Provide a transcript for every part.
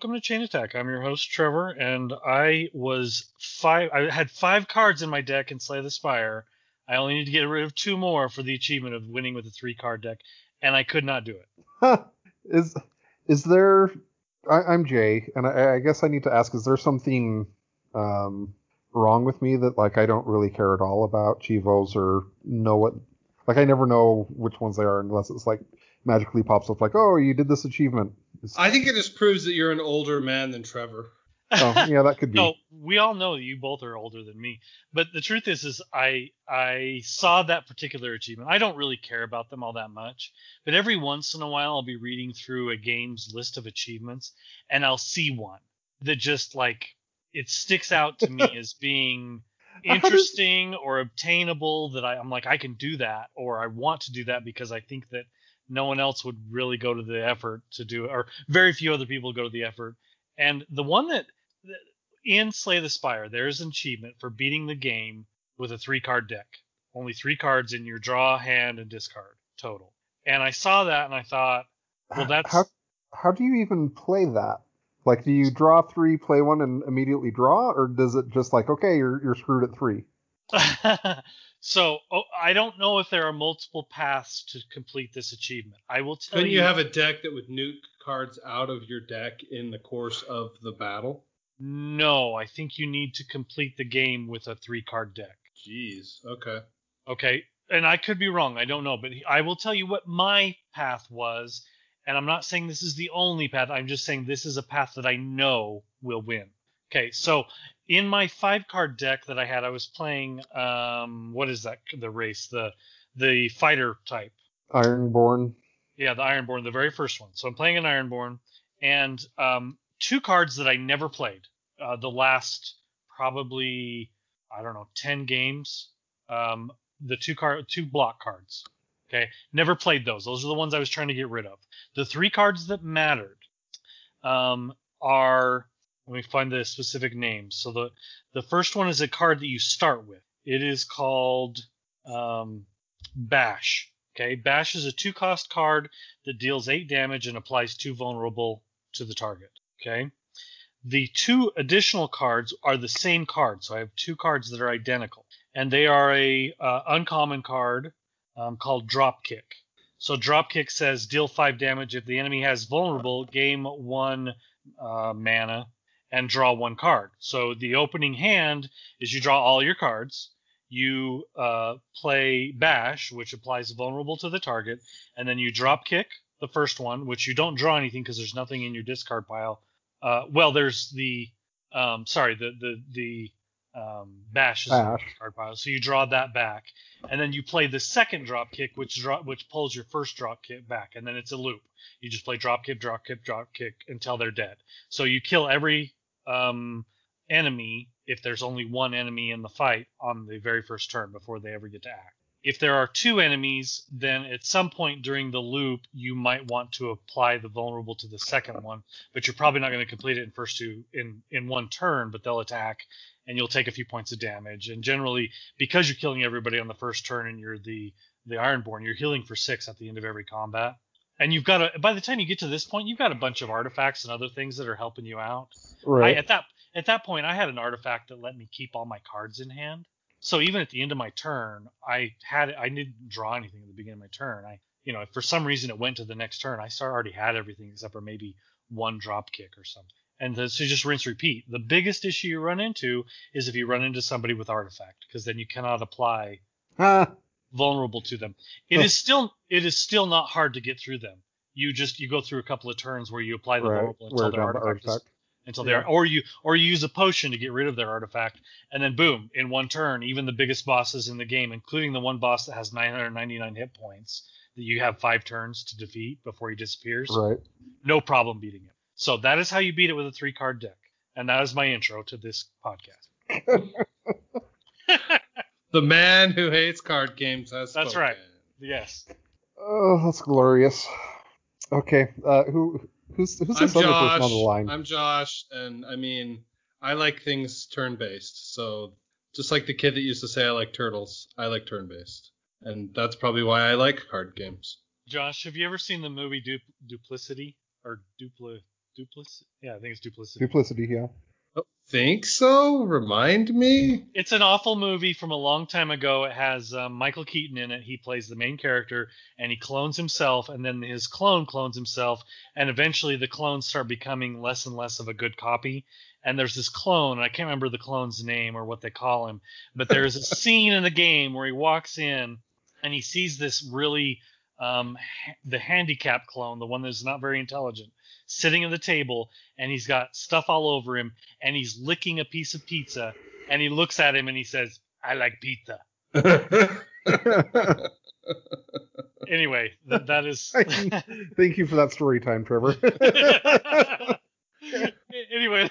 Welcome to Chain Attack. I'm your host, Trevor, and I was five. I had five cards in my deck in Slay the Spire. I only need to get rid of two more for the achievement of winning with a three card deck, and I could not do it. is Is there? I, I'm Jay, and I, I guess I need to ask: Is there something um, wrong with me that like I don't really care at all about cheevos or know what? Like I never know which ones they are unless it's like magically pops up like, oh, you did this achievement. It's- I think it just proves that you're an older man than Trevor. oh, yeah, that could be. No, we all know you both are older than me. But the truth is, is I I saw that particular achievement. I don't really care about them all that much, but every once in a while I'll be reading through a game's list of achievements, and I'll see one that just like it sticks out to me as being interesting or obtainable. That I, I'm like I can do that, or I want to do that because I think that no one else would really go to the effort to do it, or very few other people go to the effort. And the one that that- in Slay the Spire, there's an achievement for beating the game with a three card deck. Only three cards in your draw, hand, and discard total. And I saw that and I thought, well, that's how how do you even play that? Like, do you draw three, play one, and immediately draw, or does it just like, okay, you're you're screwed at three? so oh, I don't know if there are multiple paths to complete this achievement. I will tell you. Couldn't you. you have a deck that would nuke cards out of your deck in the course of the battle? no, I think you need to complete the game with a three card deck. Jeez. Okay. Okay, and I could be wrong. I don't know, but I will tell you what my path was, and I'm not saying this is the only path. I'm just saying this is a path that I know will win. Okay, so in my five card deck that I had, I was playing um what is that the race the the fighter type. Ironborn. Yeah, the Ironborn, the very first one. So I'm playing an Ironborn, and um, two cards that I never played. Uh, the last probably I don't know ten games. Um, the two card, two block cards. Okay, never played those. Those are the ones I was trying to get rid of. The three cards that mattered um, are. Let me find the specific names. So the the first one is a card that you start with. It is called um, Bash. Okay, Bash is a two cost card that deals eight damage and applies two vulnerable to the target. Okay. The two additional cards are the same card, so I have two cards that are identical, and they are a uh, uncommon card um, called Dropkick. So Dropkick says deal five damage if the enemy has vulnerable, game one uh, mana, and draw one card. So the opening hand is you draw all your cards, you uh, play bash, which applies vulnerable to the target, and then you drop kick the first one, which you don't draw anything because there's nothing in your discard pile. Uh, well, there's the um, sorry, the the the um, bash is in your Bash. discard pile, so you draw that back, and then you play the second drop kick, which draw which pulls your first drop kick back, and then it's a loop. You just play drop kick, drop kick, drop kick until they're dead. So you kill every um, enemy if there's only one enemy in the fight on the very first turn before they ever get to act. If there are two enemies, then at some point during the loop, you might want to apply the vulnerable to the second one, but you're probably not going to complete it in first two in in one turn. But they'll attack, and you'll take a few points of damage. And generally, because you're killing everybody on the first turn, and you're the the Ironborn, you're healing for six at the end of every combat. And you've got a by the time you get to this point, you've got a bunch of artifacts and other things that are helping you out. I, Right. at that at that point, I had an artifact that let me keep all my cards in hand. So even at the end of my turn, I had I didn't draw anything at the beginning of my turn. I you know if for some reason it went to the next turn, I start already had everything except for maybe one drop kick or something. And then, so just rinse repeat. The biggest issue you run into is if you run into somebody with artifact, because then you cannot apply vulnerable to them. It Oh. still it is still not hard to get through them. You just you go through a couple of turns where you apply the right. vulnerable until their the artifact, is- until Yeah. they're or you or you use a potion to get rid of their artifact, and then boom, in one turn, even the biggest bosses in the game, including the one boss that has 999 hit points that you have five turns to defeat before he disappears, Right. no problem beating him. So that is how you beat it with a three card deck, and that is my intro to this podcast. The man who hates card games has That's spoken. right. Yes. Oh, that's glorious. Okay. Uh, who who's who's I'm this other person Josh. on the line? I'm Josh, and I mean, I like things turn based. So just like the kid that used to say I like turtles, I like turn based, and that's probably why I like card games. Josh, have you ever seen the movie du- Duplicity or Dupli Duplic? Yeah, I think it's Duplicity. Duplicity, yeah. Don't think so. Remind me. It's an awful movie from a long time ago. It has um, Michael Keaton in it. He plays the main character, and he clones himself, and then his clone clones himself, and eventually the clones start becoming less and less of a good copy. And there's this clone, and I can't remember the clone's name or what they call him, but there's a scene in the game where he walks in and he sees this really um, the handicap clone, the one that's not very intelligent, sitting at the table, and he's got stuff all over him, and he's licking a piece of pizza, and he looks at him and he says, "I like pizza." Anyway, th- that is. Thank you for that story time, Trevor. anyway,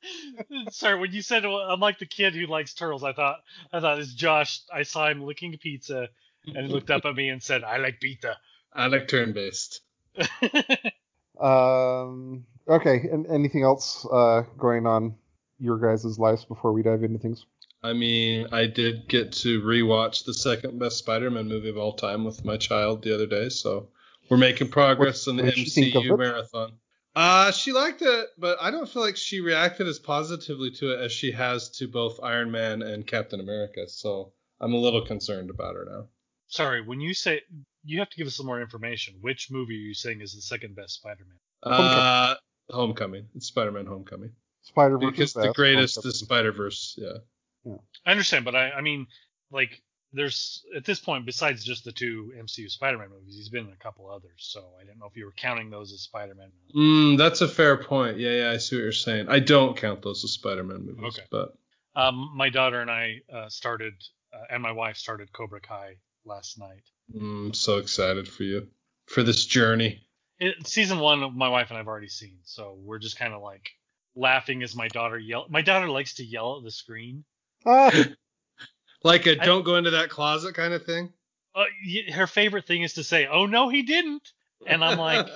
sorry. When you said well, I'm like the kid who likes turtles, I thought I thought it's Josh. I saw him licking a pizza, and he looked up at me and said, "I like pizza." I like turn based. um. Okay. And anything else uh, going on your guys' lives before we dive into things? I mean, I did get to rewatch the second best Spider-Man movie of all time with my child the other day, so we're making progress What- in the what did she think of MCU marathon. Uh, she liked it, but I don't feel like she reacted as positively to it as she has to both Iron Man and Captain America. So I'm a little concerned about her now. Sorry, when you say you have to give us some more information. Which movie are you saying is the second best Spider-Man? Uh, Homecoming. It's Spider-Man Homecoming. Spider Verse. Because the greatest is Spider-Verse. Yeah. I understand, but I, I mean, like, there's at this point, besides just the two MCU Spider-Man movies, he's been in a couple others. So I didn't know if you were counting those as Spider-Man. Mm, that's a fair point. Yeah, yeah, I see what you're saying. I don't count those as Spider-Man movies, Okay. but Um, my daughter and I uh, started, uh, and my wife started Cobra Kai last night. mm, I'm so excited for you for this journey. It, season one, my wife and I've already seen, so we're just kind of like laughing as my daughter yell. My daughter likes to yell at the screen. Ah, Like a I- don't go into that closet kind of thing. Uh, her favorite thing is to say, "Oh no, he didn't," and I'm like,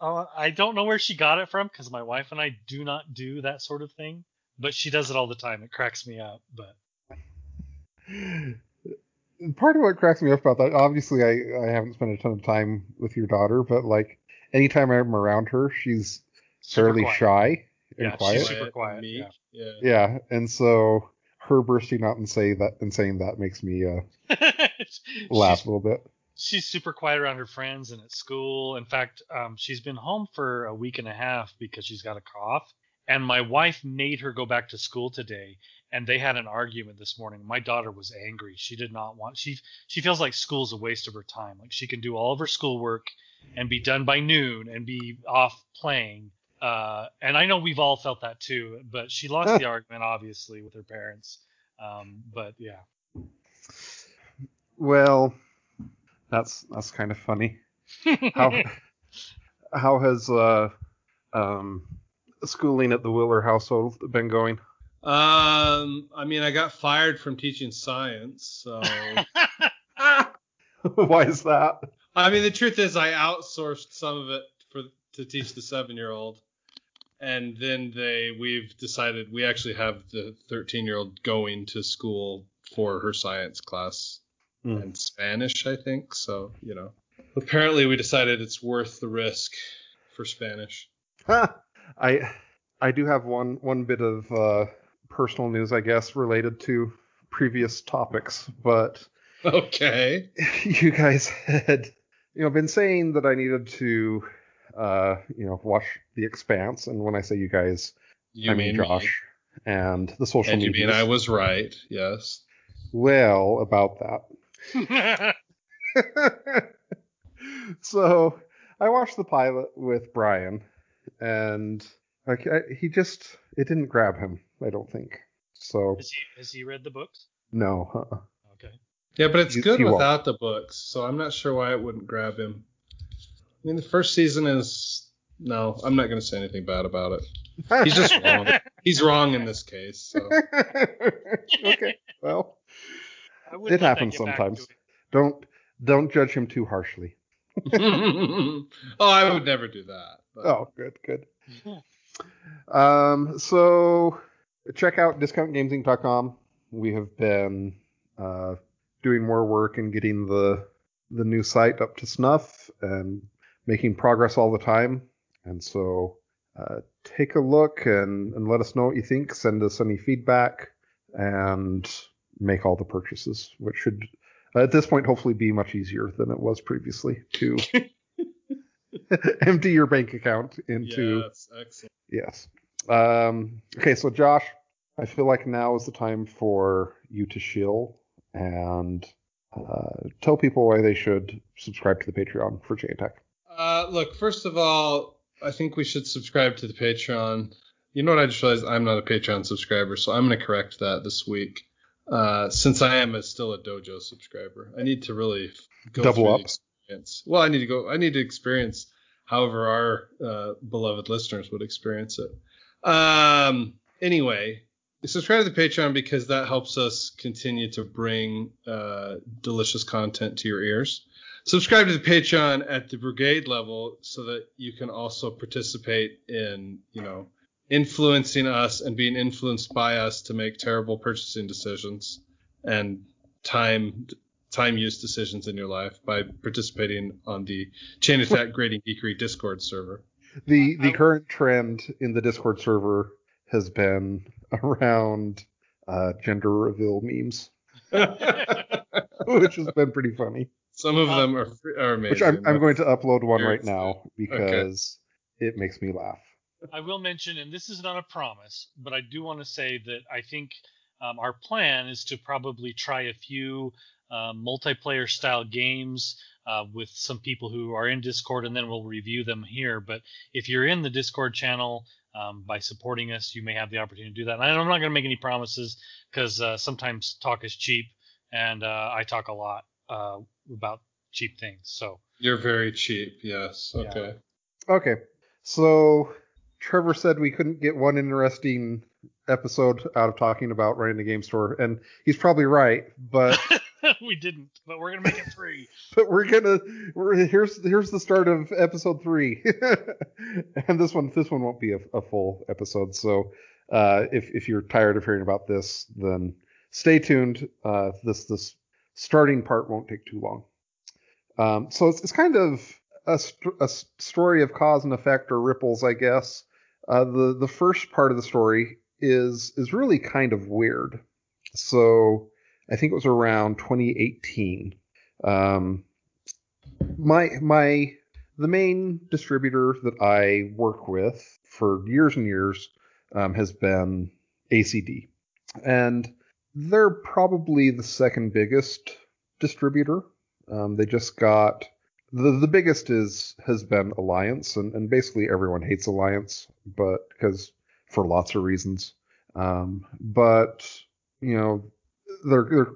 uh, I don't know where she got it from because my wife and I do not do that sort of thing, but she does it all the time. It cracks me up, but part of what cracks me up about that, obviously, I, I haven't spent a ton of time with your daughter, but like anytime I'm around her, she's super fairly quiet. shy and Yeah, she's quiet. super quiet, meek, yeah. Yeah. Yeah, and so her bursting out and say that and saying that makes me uh, laugh she's, a little bit. she's super quiet around her friends and at school. In fact, um, she's been home for a week and a half because she's got a cough. And my wife made her go back to school today, and they had an argument this morning. My daughter was angry. She did not want. She she feels like school's a waste of her time. Like she can do all of her schoolwork and be done by noon and be off playing. Uh, and I know we've all felt that too. But she lost the argument obviously with her parents. Um, but yeah. Well, that's that's kind of funny. How how has uh um schooling at the Willer household been going? Um, I mean, I got fired from teaching science, so Why is that? I mean, the truth is, I outsourced some of it for to teach the seven-year-old, and then they we've decided we actually have the 13-year-old going to school for her science class Hmm. and Spanish, I think. So you know, apparently we decided it's worth the risk for Spanish. I I do have one one bit of uh, personal news, I guess, related to previous topics, but Okay. you guys had you know been saying that I needed to uh, you know, watch The Expanse, and when I say you guys, You I mean me. Josh and the social media. And you mean I was right? Yes. well about that. so I watched the pilot with Brian, and like I, he just it didn't grab him. I don't think so. has he has he read the books? No. uh-uh. Okay. Yeah, but it's You- good you won't. without the books, so I'm not sure why it wouldn't grab him. I mean, the first season is no. I'm not going to say anything bad about it. He's just wrong. He's wrong in this case. So. okay. Well, It happens sometimes. it. don't don't judge him too harshly. oh, I would never do that. but- Oh, good, good. Um, so check out discountgamesinc.com. We have been uh, doing more work and getting the the new site up to snuff and making progress all the time. And so uh, take a look and, and let us know what you think. Send us any feedback and make all the purchases, which should at this point hopefully be much easier than it was previously to empty your bank account into Yes, excellent. Yes. Um, okay, so Josh, I feel like now is the time for you to shill and uh, tell people why they should subscribe to the Patreon for J Tech. Uh, look, first of all, I think we should subscribe to the Patreon. You know what? I just realized I'm not a Patreon subscriber, so I'm going to correct that this week. Uh, since I am a, still a Dojo subscriber, I need to really go Double up. the experience. Well, I need to go. I need to experience however our uh, beloved listeners would experience it. Um, anyway, subscribe to the Patreon because that helps us continue to bring uh, delicious content to your ears subscribe to the Patreon at the brigade level so that you can also participate in, you know, influencing us and being influenced by us to make terrible purchasing decisions and time time use decisions in your life by participating on the Chain Attack Grading Geekery Discord server. The the current trend in the Discord server has been around uh, gender reveal memes, which has been pretty funny. Some of them are, are amazing. Which I'm I'm going to upload one right now because it makes me laugh. I will mention, and this is not a promise, but I do want to say that I think um, our plan is to probably try a few um, multiplayer style games uh, with some people who are in Discord, and then we'll review them here. But if you're in the Discord channel, um, by supporting us, you may have the opportunity to do that. And I'm not going to make any promises because uh, sometimes talk is cheap, and uh, I talk a lot uh, about cheap things. So You're very cheap. Yes. Yeah. Okay. Okay, so Trevor said we couldn't get one interesting episode out of talking about running the game store, and he's probably right. But we didn't, but we're to make it three. but we're gonna we're here's here's the start of episode three, and this one this one won't be a, a full episode. So uh, if if you're tired of hearing about this, then stay tuned. Uh, this this starting part won't take too long. Um, so it's, it's kind of a, st- a story of cause and effect or ripples, I guess. Uh, the the first part of the story is is really kind of weird. So I think it was around 2018. Um, my my the main distributor that I work with for years and years um, has been ACD, and they're probably the second biggest distributor. Um, they just got the the biggest is has been Alliance, and, and basically everyone hates Alliance, but because for lots of reasons. Um, but you know, there, there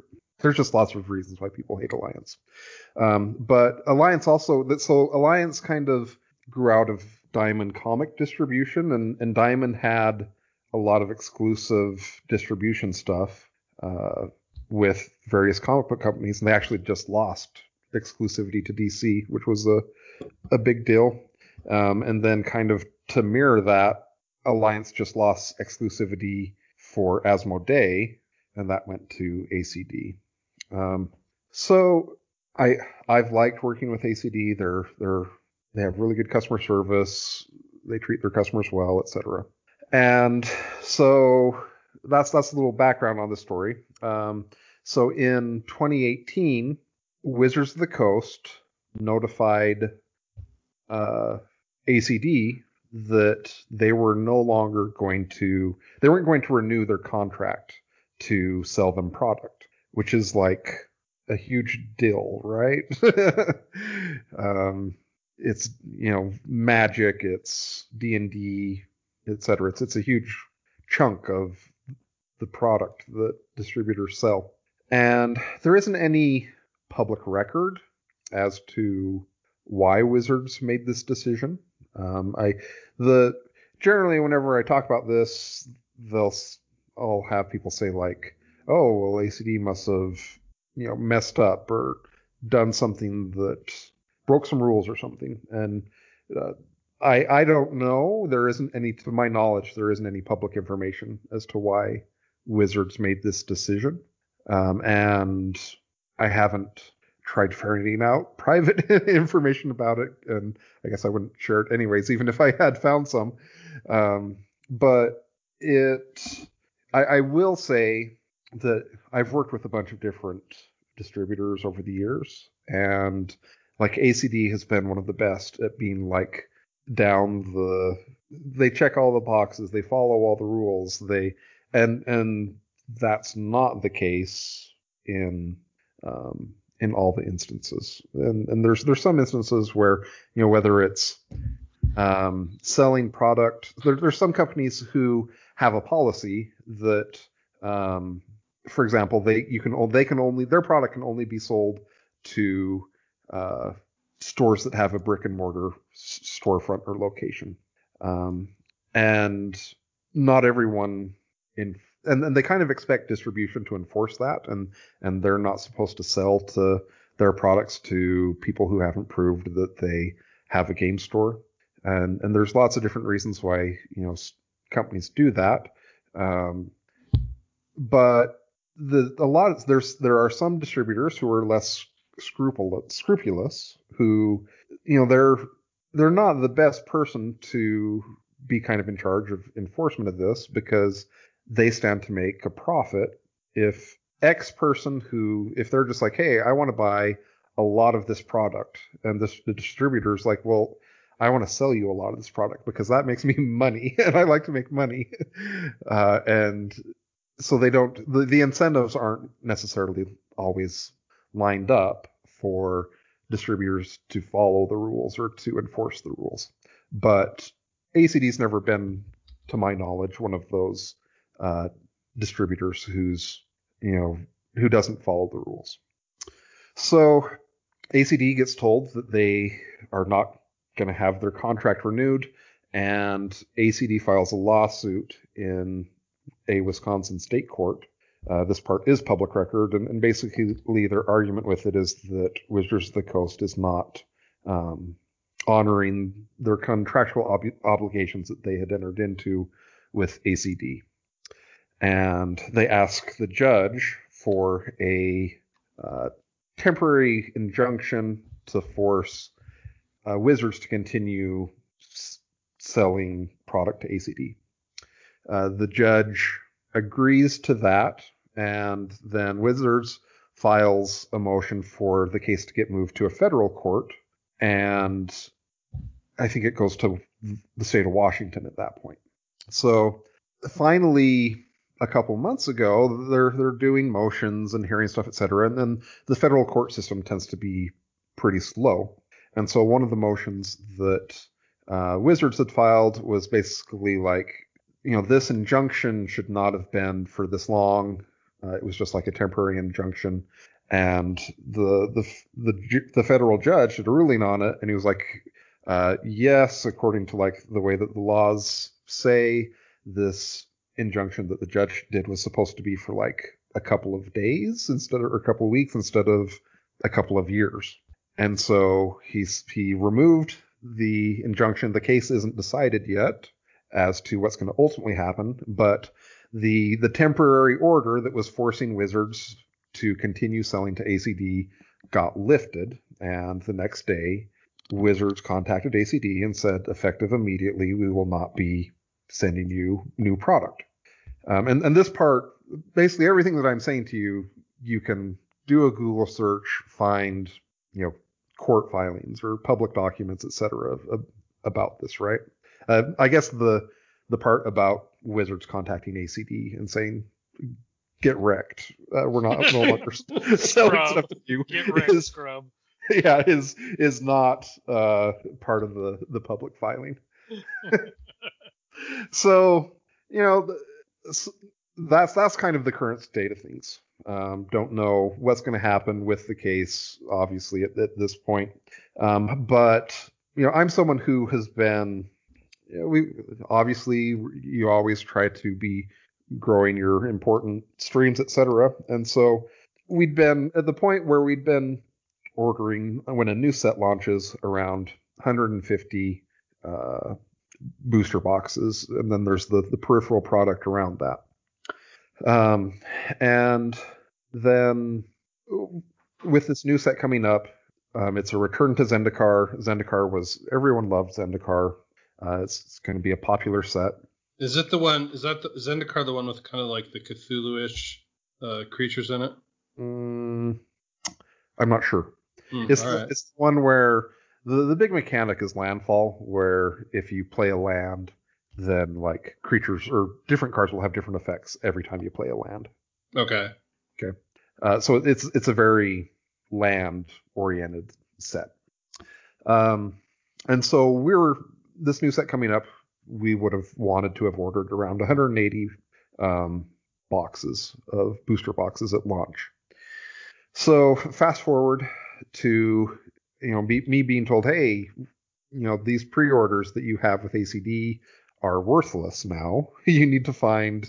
there's just lots of reasons why people hate Alliance. Um, but Alliance also that so Alliance kind of grew out of Diamond comic distribution, and and Diamond had a lot of exclusive distribution stuff uh, with various comic book companies, and they actually just lost exclusivity to DC, which was a a big deal. Um, and then kind of to mirror that, Alliance just lost exclusivity for Asmodee, and that went to ACD. Um, so I I've liked working with ACD. They're they're they have really good customer service. They treat their customers well, etc. And so that's that's a little background on the story. Um, so in 2018, Wizards of the Coast notified uh, ACD that they were no longer going to they weren't going to renew their contract to sell them product, which is like a huge deal, right? um, it's you know magic, it's D and D, etc. It's it's a huge chunk of the product that distributors sell, and there isn't any public record as to why Wizards made this decision. Um, I the generally whenever I talk about this, they'll I'll have people say like, "Oh, well, ACD must have you know messed up or done something that broke some rules or something," and uh, I I don't know. There isn't any, to my knowledge, there isn't any public information as to why Wizards made this decision, um, and I haven't tried ferreting out private information about it, and I guess I wouldn't share it anyways, even if I had found some. Um, but it, I, I, will say that I've worked with a bunch of different distributors over the years, and like ACD has been one of the best at being like down the. They check all the boxes, they follow all the rules, they and and that's not the case in um, in all the instances. And, and there's there's some instances where you know whether it's um, selling product, there, there's some companies who have a policy that, um, for example, they you can they can only their product can only be sold to uh, stores that have a brick and mortar storefront or location, um, and not everyone in and, and they kind of expect distribution to enforce that, and and they're not supposed to sell to their products to people who haven't proved that they have a game store. And and there's lots of different reasons why you know companies do that. Um, but the a lot of, there's there are some distributors who are less scrupulous scrupulous who you know they're they're not the best person to be kind of in charge of enforcement of this because they stand to make a profit if X person who, if they're just like, hey, I want to buy a lot of this product, and this, the distributor's like, well, I want to sell you a lot of this product because that makes me money, and I like to make money, uh, and so they don't. The, the incentives aren't necessarily always lined up for distributors to follow the rules or to enforce the rules. But ACD's never been, to my knowledge, one of those uh, distributors who's you know who doesn't follow the rules. So ACD gets told that they are not going to have their contract renewed, and ACD files a lawsuit in a Wisconsin state court. Uh, this part is public record, and, and, basically their argument with it is that Wizards of the Coast is not um, honoring their contractual ob- obligations that they had entered into with ACD and they ask the judge for a uh, temporary injunction to force uh, Wizards to continue s- selling product to ACD. Uh, the judge agrees to that, and then Wizards files a motion for the case to get moved to a federal court, and I think it goes to the state of Washington at that point. So finally, a couple months ago, they're they're doing motions and hearing stuff, et cetera, and then the federal court system tends to be pretty slow. And so one of the motions that uh, Wizards had filed was basically like, you know, this injunction should not have been for this long. Uh, it was just like a temporary injunction, and the the the the federal judge did a ruling on it, and he was like, uh, yes, according to like the way that the laws say, this injunction that the judge did was supposed to be for like a couple of days instead of or a couple of weeks instead of a couple of years. And so he's he removed the injunction. The case isn't decided yet as to what's going to ultimately happen, but the the temporary order that was forcing Wizards to continue selling to ACD got lifted, and the next day Wizards contacted ACD and said, effective immediately, we will not be sending you new product. Um, and, and this part, basically everything that I'm saying to you, you can do a Google search, find, you know, court filings or public documents, etc., about this, right? Uh, I guess the the part about Wizards contacting ACD and saying get wrecked. Uh, we're not no longer selling stuff to you. Get wrecked, is, scrub. yeah, is is not uh, part of the the public filing. so you know that's that's kind of the current state of things. Um, don't know what's going to happen with the case, obviously at, at this point. Um, but you know, I'm someone who has been. You know, we obviously you always try to be growing your important streams, etc. And so we'd been at the point where we'd been ordering when a new set launches around 150 uh, booster boxes, and then there's the the peripheral product around that. Um, and then with this new set coming up, um, it's a return to Zendikar. Zendikar was everyone loved Zendikar. Uh, it's, it's going to be a popular set. Is it the one? Is that the, Zendikar the one with kind of like the Cthulhu-ish uh, creatures in it? Mm, I'm not sure. Hmm, It's, the, right. it's the one where the, the big mechanic is landfall, where if you play a land, then like creatures or different cards will have different effects every time you play a land. Okay. Okay. Uh, so it's it's a very land oriented set. Um, and so we're this new set coming up. We would have wanted to have ordered around 180 um, boxes of booster boxes at launch. So fast forward to you know be, me being told, hey, you know these pre-orders that you have with ACD are worthless now. you need to find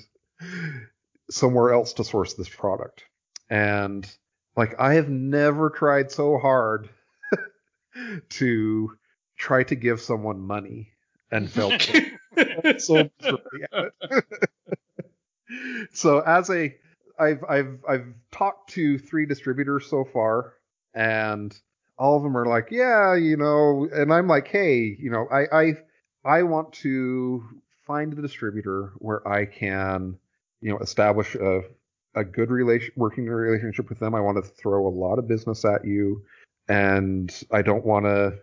somewhere else to source this product. And like I have never tried so hard to try to give someone money and felt so miserably at it. so as a I've I've I've talked to three distributors so far and all of them are like, yeah, you know, and I'm like, hey, you know, I I I want to find the distributor where I can, you know, establish a a good relation working relationship with them. I want to throw a lot of business at you and I don't want to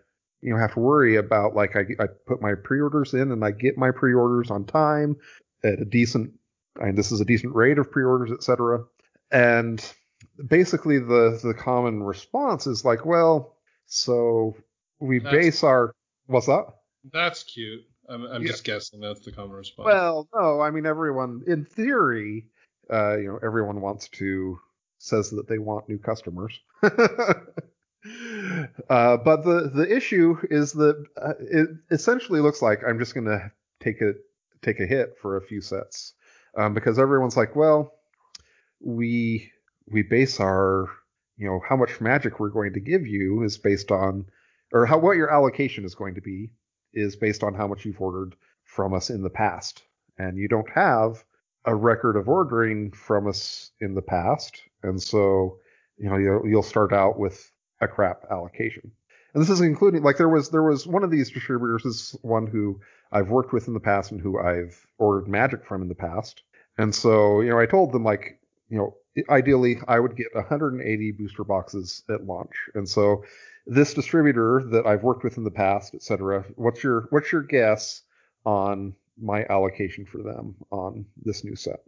you know have to worry about like I, I put my pre-orders in and I get my pre-orders on time at a decent and this is a decent rate of pre-orders etc and basically the the common response is like well so we That's- base our what's that That's cute. I'm, I'm Yeah. just guessing that's the common response. well no I mean everyone in theory uh you know everyone wants to says that they want new customers uh, but the the issue is that uh, it essentially looks like I'm just going to take a take a hit for a few sets um, because everyone's like, well, we we base our you know how much magic we're going to give you is based on or how what your allocation is going to be is based on how much you've ordered from us in the past. And you don't have a record of ordering from us in the past. And so you know you'll, you'll start out with a crap allocation. And this is including like there was there was one of these distributors is one who I've worked with in the past and who I've ordered magic from in the past. And so you know I told them like you know ideally I would get 180 booster boxes at launch. And so this distributor that I've worked with in the past etc what's your what's your guess on my allocation for them on this new set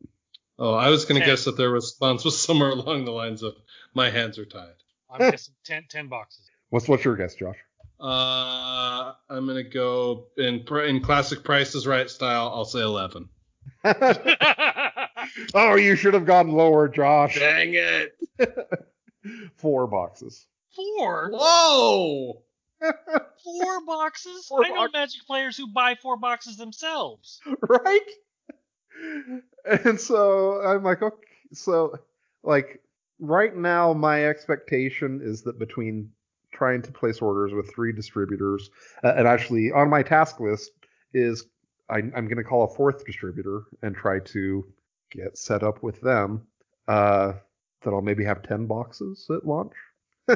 oh, I was going to guess that their response was somewhere along the lines of "My hands are tied." I'm guessing 10, 10 boxes. what's what's your guess Josh Uh, I'm going to go in in classic Price is Right style. I'll say 11. oh, you should have gone lower, Josh. Dang it! Four boxes. Four? Whoa! Four boxes? Four I know box- Magic players who buy four boxes themselves. right? And so I'm like, okay, so like right now, my expectation is that between trying to place orders with three distributors, uh, and actually on my task list is I, I'm going to call a fourth distributor and try to get set up with them. Uh, that I'll maybe have ten boxes at launch.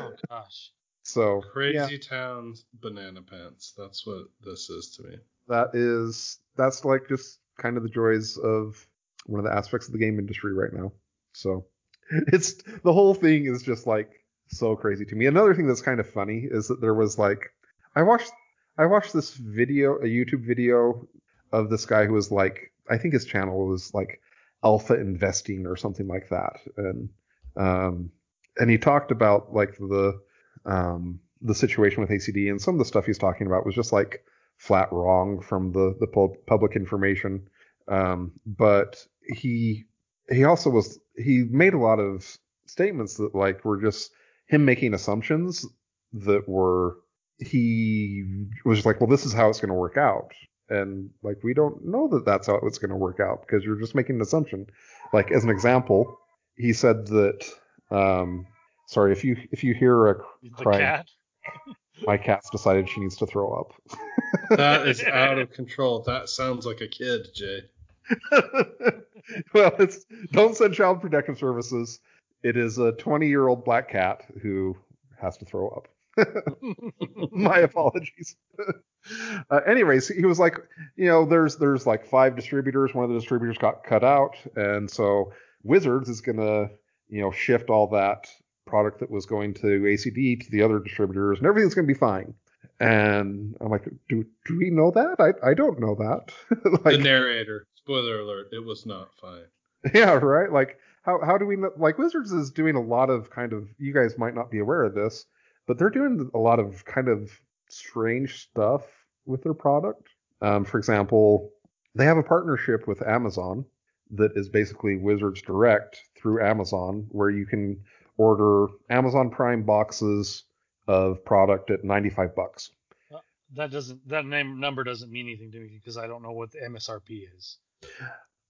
Oh gosh. So Crazy yeah, Town banana pants. That's what this is to me. that is that's like just kind of the joys of one of the aspects of the game industry right now. So it's the whole thing is just like so crazy to me. Another thing that's kind of funny is that there was like I watched I watched this video, a YouTube video of this guy who was like, I think his channel was like Alpha Investing or something like that, and um, and he talked about like the um the situation with ACD and some of the stuff he's talking about was just like flat wrong from the the pub- public information. Um, but he he also was he made a lot of statements that like were just him making assumptions that were he was like, well, this is how it's going to work out, and like we don't know that that's how it's going to work out because you're just making an assumption. Like as an example, he said that. Um, sorry if you if you hear a cry, cat. my cat's decided she needs to throw up. That is out of control. That sounds like a kid, Jay. well, it's don't send child protective services. It is a 20 year old black cat who has to throw up. My apologies. uh, anyways, he was like, you know, there's there's like five distributors. One of the distributors got cut out, and so Wizards is gonna, you know, shift all that product that was going to ACD to the other distributors, and everything's gonna be fine. And I'm like, do do we know that? I I don't know that. the like, narrator. Spoiler alert. It was not fine. yeah, right. Like, how how do we know? Like, Wizards is doing a lot of kind of. You guys might not be aware of this, but they're doing a lot of kind of strange stuff with their product. Um, for example, they have a partnership with Amazon that is basically Wizards Direct through Amazon, where you can order Amazon Prime boxes of product at 95 bucks. That doesn't that name number doesn't mean anything to me because I don't know what the MSRP is.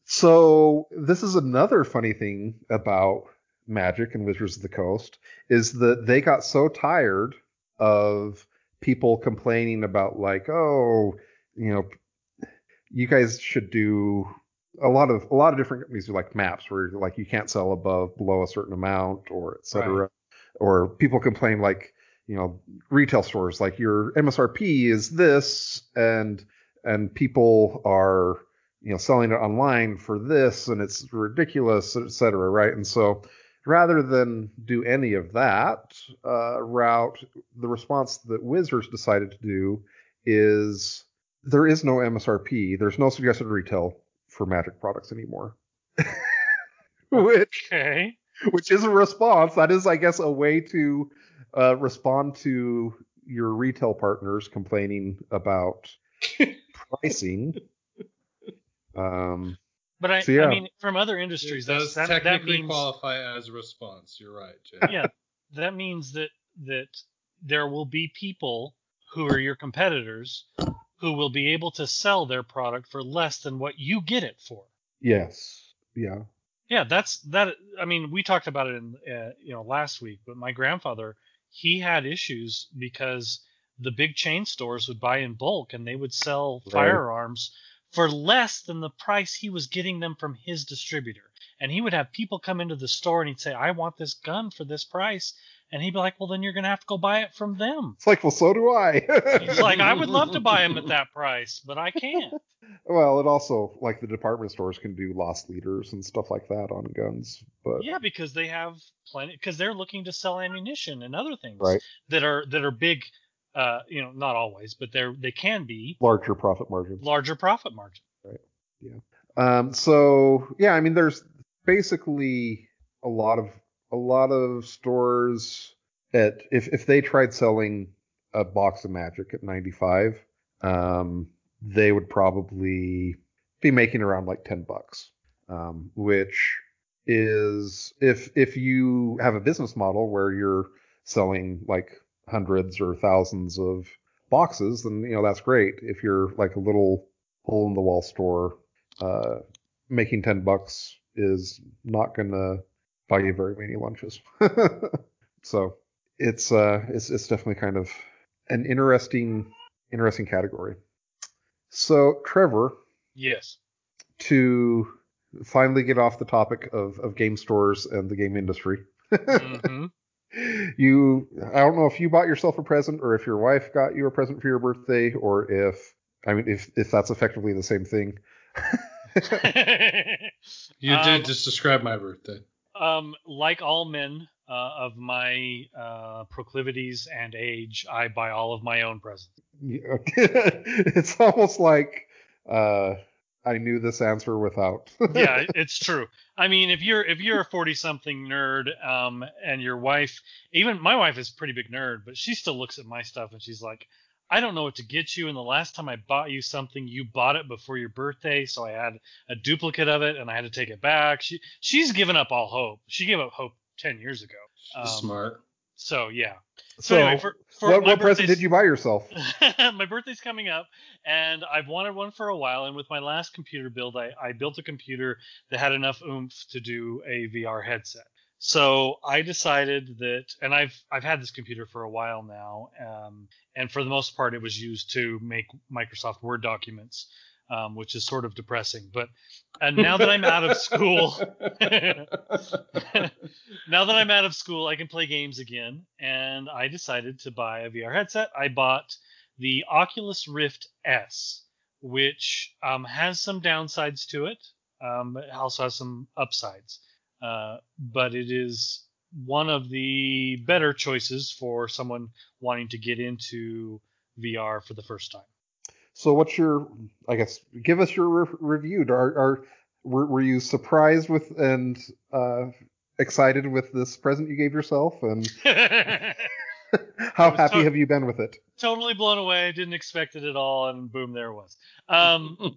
So this is another funny thing about Magic and Wizards of the Coast is that they got so tired of people complaining about like, oh, you know, you guys should do a lot of a lot of different companies do like maps where like you can't sell above below a certain amount or et cetera. Right. Or people complain like, you know, retail stores like your MSRP is this and and people are you know selling it online for this and it's ridiculous et cetera right and so rather than do any of that uh, route the response that wizards decided to do is there is no msrp there's no suggested retail for magic products anymore which Okay. which is a response that is i guess a way to uh, respond to your retail partners complaining about pricing um But I, So, yeah. I mean, from other industries, It that's, does that, that technically means qualify as a response. You're right, Jay. yeah, that means that that there will be people who are your competitors who will be able to sell their product for less than what you get it for. yes yeah Yeah, that's that. I mean, we talked about it in uh, you know last week, but my grandfather he had issues because the big chain stores would buy in bulk and they would sell Right. firearms for less than the price he was getting them from his distributor. And he would have people come into the store and he'd say, "I want this gun for this price," and he'd be like, "Well, then you're gonna have to go buy it from them." it's like well so do i He's like, "I would love to buy them at that price, but I can't." well it also like the department stores can do loss leaders and stuff like that on guns but Yeah, because they have plenty because they're looking to sell ammunition and other things Right. that are that are big. Uh, you know, not always, but they're they can be larger profit margins larger profit margin. Right. Yeah. Um, so yeah, I mean, there's basically a lot of a lot of stores at if if they tried selling a box of Magic at 95, um, they would probably be making around like 10 bucks, um, which is if if you have a business model where you're selling like hundreds or thousands of boxes, then you know that's great. If you're like a little hole in the wall store uh, making 10 bucks is not going to buy you very many lunches. so it's uh it's it's definitely kind of an interesting interesting category. So Trevor, Yes. to finally get off the topic of, of game stores and the game industry, hmm you I don't know if you bought yourself a present or if your wife got you a present for your birthday or if I mean if if that's effectively the same thing. You Um, did just describe my birthday. Um, like all men uh, of my uh, proclivities and age, I buy all of my own presents. it's almost like uh, I knew this answer without. yeah, it's true. I mean, if you're if you're a 40 something nerd, um, and your wife, even my wife is a pretty big nerd, but she still looks at my stuff and she's like, I don't know what to get you. And the last time I bought you something, you bought it before your birthday, so I had a duplicate of it and I had to take it back. She she's given up all hope. She gave up hope 10 years ago. Um, Smart. So yeah. So, so anyway, for, for what, what present did you buy yourself? my birthday's coming up, and I've wanted one for a while. And with my last computer build, I, I built a computer that had enough oomph to do a VR headset. So I decided that, and I've I've had this computer for a while now, um, and for the most part, it was used to make Microsoft Word documents um, which is sort of depressing. But and now that I'm out of school, now that I'm out of school, I can play games again. And I decided to buy a VR headset. I bought the Oculus Rift S, which um, has some downsides to it. Um, it also has some upsides, uh, but it is one of the better choices for someone wanting to get into VR for the first time. So what's your, I guess, give us your re- review. Are, are were, were, you surprised with and uh, excited with this present you gave yourself, and how happy to- have you been with it? Totally blown away. Didn't expect it at all, and boom, there it was. Um,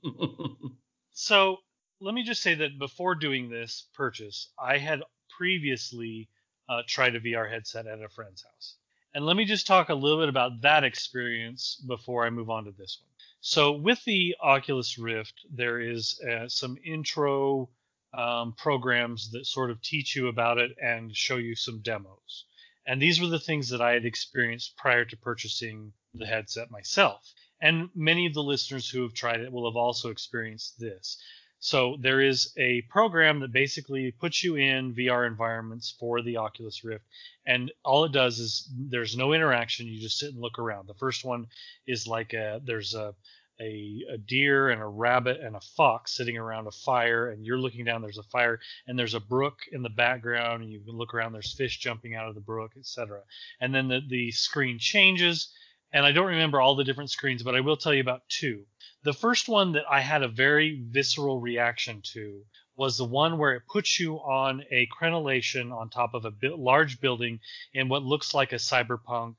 so let me just say that before doing this purchase, I had previously uh, tried a VR headset at a friend's house. And let me just talk a little bit about that experience before I move on to this one. So with the Oculus Rift, there is uh, some intro um, programs that sort of teach you about it and show you some demos. And these were the things that I had experienced prior to purchasing the headset myself. And many of the listeners who have tried it will have also experienced this. So there is a program that basically puts you in VR environments for the Oculus Rift, and all it does is there's no interaction. You just sit and look around. The first one is like a there's a a, a, deer and a rabbit and a fox sitting around a fire and you're looking down there's a fire and there's a brook in the background and you can look around there's fish jumping out of the brook etc and then the, the screen changes and i don't remember all the different screens but i will tell you about two the first one that I had a very visceral reaction to was the one where it puts you on a crenellation on top of a bi- large building in what looks like a cyberpunk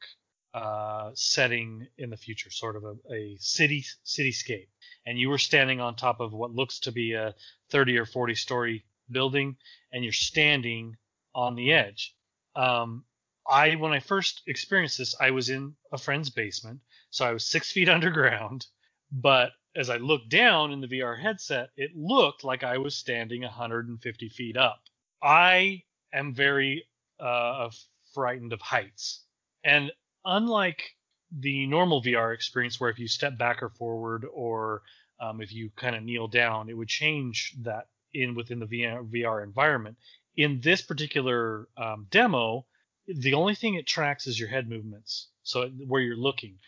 uh, setting in the future, sort of a, a city cityscape. And you were standing on top of what looks to be a 30 or 40 story building, and you're standing on the edge. Um, I when I first experienced this, I was in a friend's basement, so I was six feet underground. But as I looked down in the VR headset, it looked like I was standing 150 feet up. I am very uh, frightened of heights. And unlike the normal VR experience, where if you step back or forward, or um, if you kind of kneel down, it would change that in within the VR environment. In this particular um, demo, the only thing it tracks is your head movements, so where you're looking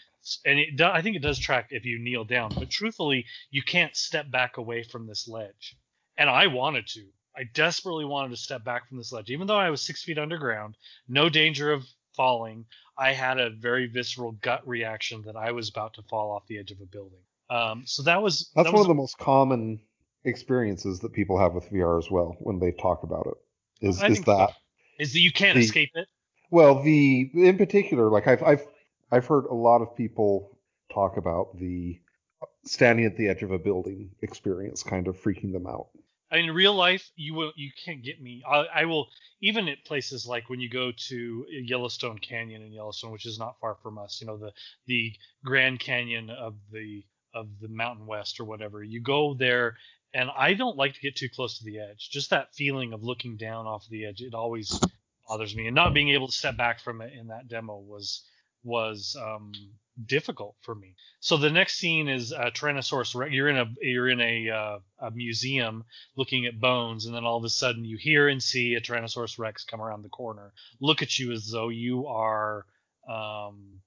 and it do, I think it does track if you kneel down. But truthfully, you can't step back away from this ledge. And I wanted to. I desperately wanted to step back from this ledge, even though I was six feet underground, no danger of falling. I had a very visceral gut reaction that I was about to fall off the edge of a building. Um, so that was that's that one was, of the most common experiences that people have with VR as well when they talk about it. Is is that so. is that you can't the, escape it? Well, the in particular, like I've I've I've heard a lot of people talk about the standing at the edge of a building experience kind of freaking them out. In real life, you will you can't get me. I, I, will even at places like when you go to Yellowstone Canyon in Yellowstone, which is not far from us. You know the the Grand Canyon of the of the Mountain West or whatever. You go there, and I don't like to get too close to the edge. Just that feeling of looking down off the edge, it always bothers me. And not being able to step back from it in that demo was was um, difficult for me. So the next scene is uh, Tyrannosaurus Rex. You're in a you're in a, uh, a museum looking at bones, and then all of a sudden you hear and see a Tyrannosaurus Rex come around the corner, look at you as though you are um,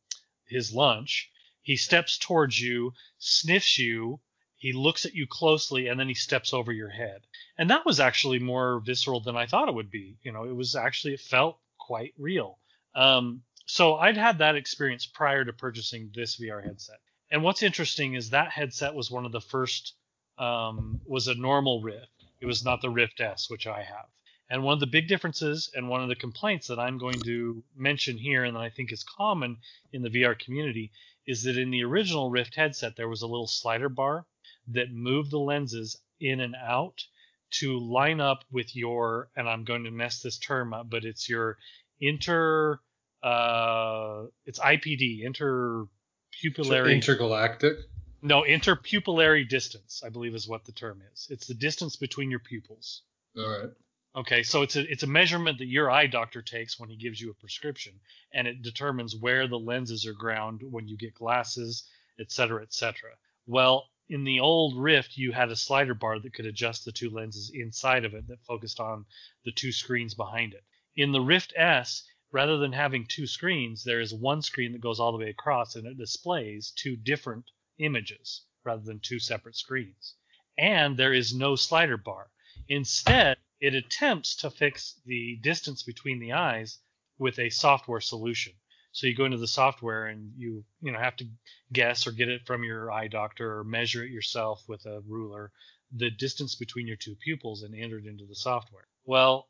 his lunch. He steps towards you, sniffs you. He looks at you closely, and then he steps over your head. And that was actually more visceral than I thought it would be. You know, it was actually it felt quite real. Um, so I'd had that experience prior to purchasing this VR headset. And what's interesting is that headset was one of the first um, was a normal Rift. It was not the Rift S, which I have. And one of the big differences and one of the complaints that I'm going to mention here and that I think is common in the VR community is that in the original Rift headset there was a little slider bar that move the lenses in and out to line up with your and I'm going to mess this term up, but it's your inter uh it's IPD, interpupillary Intergalactic. no, interpupillary distance, I believe is what the term is. It's the distance between your pupils. All right. Okay, so it's a it's a measurement that your eye doctor takes when he gives you a prescription, and it determines where the lenses are ground when you get glasses, et cetera, et cetera. Well, in the old Rift, you had a slider bar that could adjust the two lenses inside of it that focused on the two screens behind it. In the Rift S, rather than having two screens, there is one screen that goes all the way across and it displays two different images rather than two separate screens. And there is no slider bar. Instead, it attempts to fix the distance between the eyes with a software solution. So you go into the software and you you know have to guess or get it from your eye doctor or measure it yourself with a ruler the distance between your two pupils and enter it into the software. Well,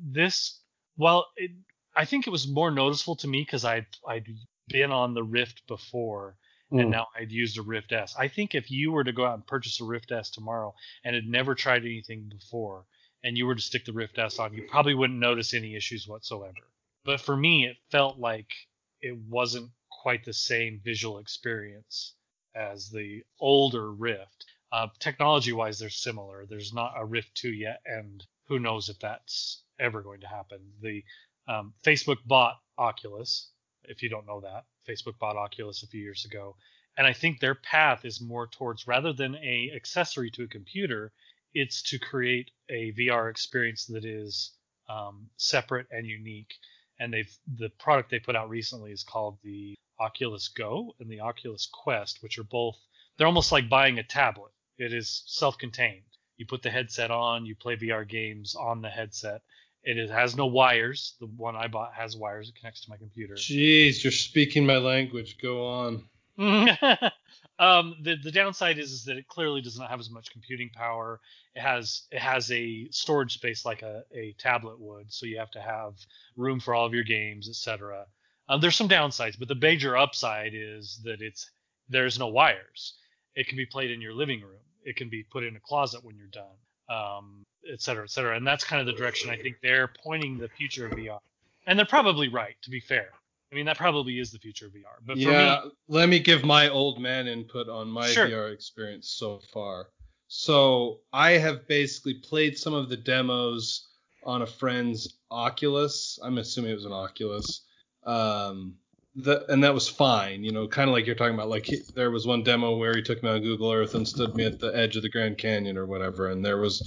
this well it, I think it was more noticeable to me because I'd I'd been on the Rift before and Mm. now I'd used a Rift S. I think if you were to go out and purchase a Rift S tomorrow and had never tried anything before, and you were to stick the Rift S on, you probably wouldn't notice any issues whatsoever. But for me, it felt like it wasn't quite the same visual experience as the older Rift. Uh, technology-wise, they're similar. There's not a Rift 2 yet, and who knows if that's ever going to happen. The um, Facebook bought Oculus, if you don't know that. Facebook bought Oculus a few years ago, and I think their path is more towards rather than a accessory to a computer, it's to create a VR experience that is um, separate and unique. And they've the product they put out recently is called the Oculus Go and the Oculus Quest, which are both they're almost like buying a tablet. It is self-contained. You put the headset on, you play VR games on the headset. It is, has no wires. The one I bought has wires. It connects to my computer. Jeez, you're speaking my language. Go on. um, the the downside is, is that it clearly does not have as much computing power. It has it has a storage space like a, a tablet would, so you have to have room for all of your games, etc. Um, there's some downsides, but the major upside is that it's there's no wires. It can be played in your living room. It can be put in a closet when you're done, um, et cetera, et cetera. And that's kind of the direction I think they're pointing the future of VR. And they're probably right, to be fair. I mean, that probably is the future of VR. But for yeah, me, let me give my old man input on my Sure. VR experience so far. So I have basically played some of the demos on a friend's Oculus. I'm assuming it was an Oculus. Um, the, and that was fine, you know, kind of like you're talking about. Like he, there was one demo where he took me on Google Earth and stood me at the edge of the Grand Canyon or whatever, and there was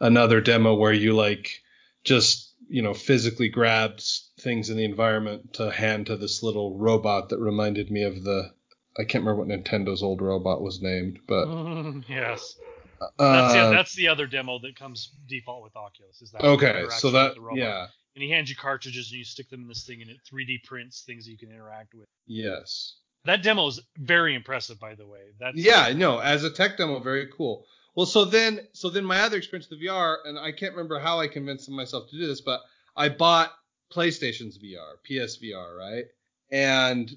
another demo where you like just you know physically grabbed things in the environment to hand to this little robot that reminded me of the I can't remember what Nintendo's old robot was named, but Mm, yes, uh, that's the, that's the other demo that comes default with Oculus. Is that okay. So that yeah, and he hands you cartridges and you stick them in this thing and it 3D prints things that you can interact with. yes, That demo is very impressive, by the way. That's yeah. No, as a tech demo, very cool. Well, so then so then my other experience with VR, and I can't remember how I convinced myself to do this, but I bought PlayStation's VR, PSVR, right? And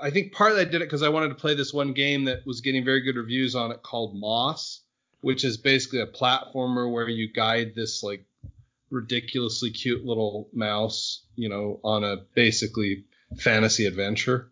I think partly I did it because I wanted to play this one game that was getting very good reviews on it called Moss, which is basically a platformer where you guide this like ridiculously cute little mouse, you know, on a basically fantasy adventure.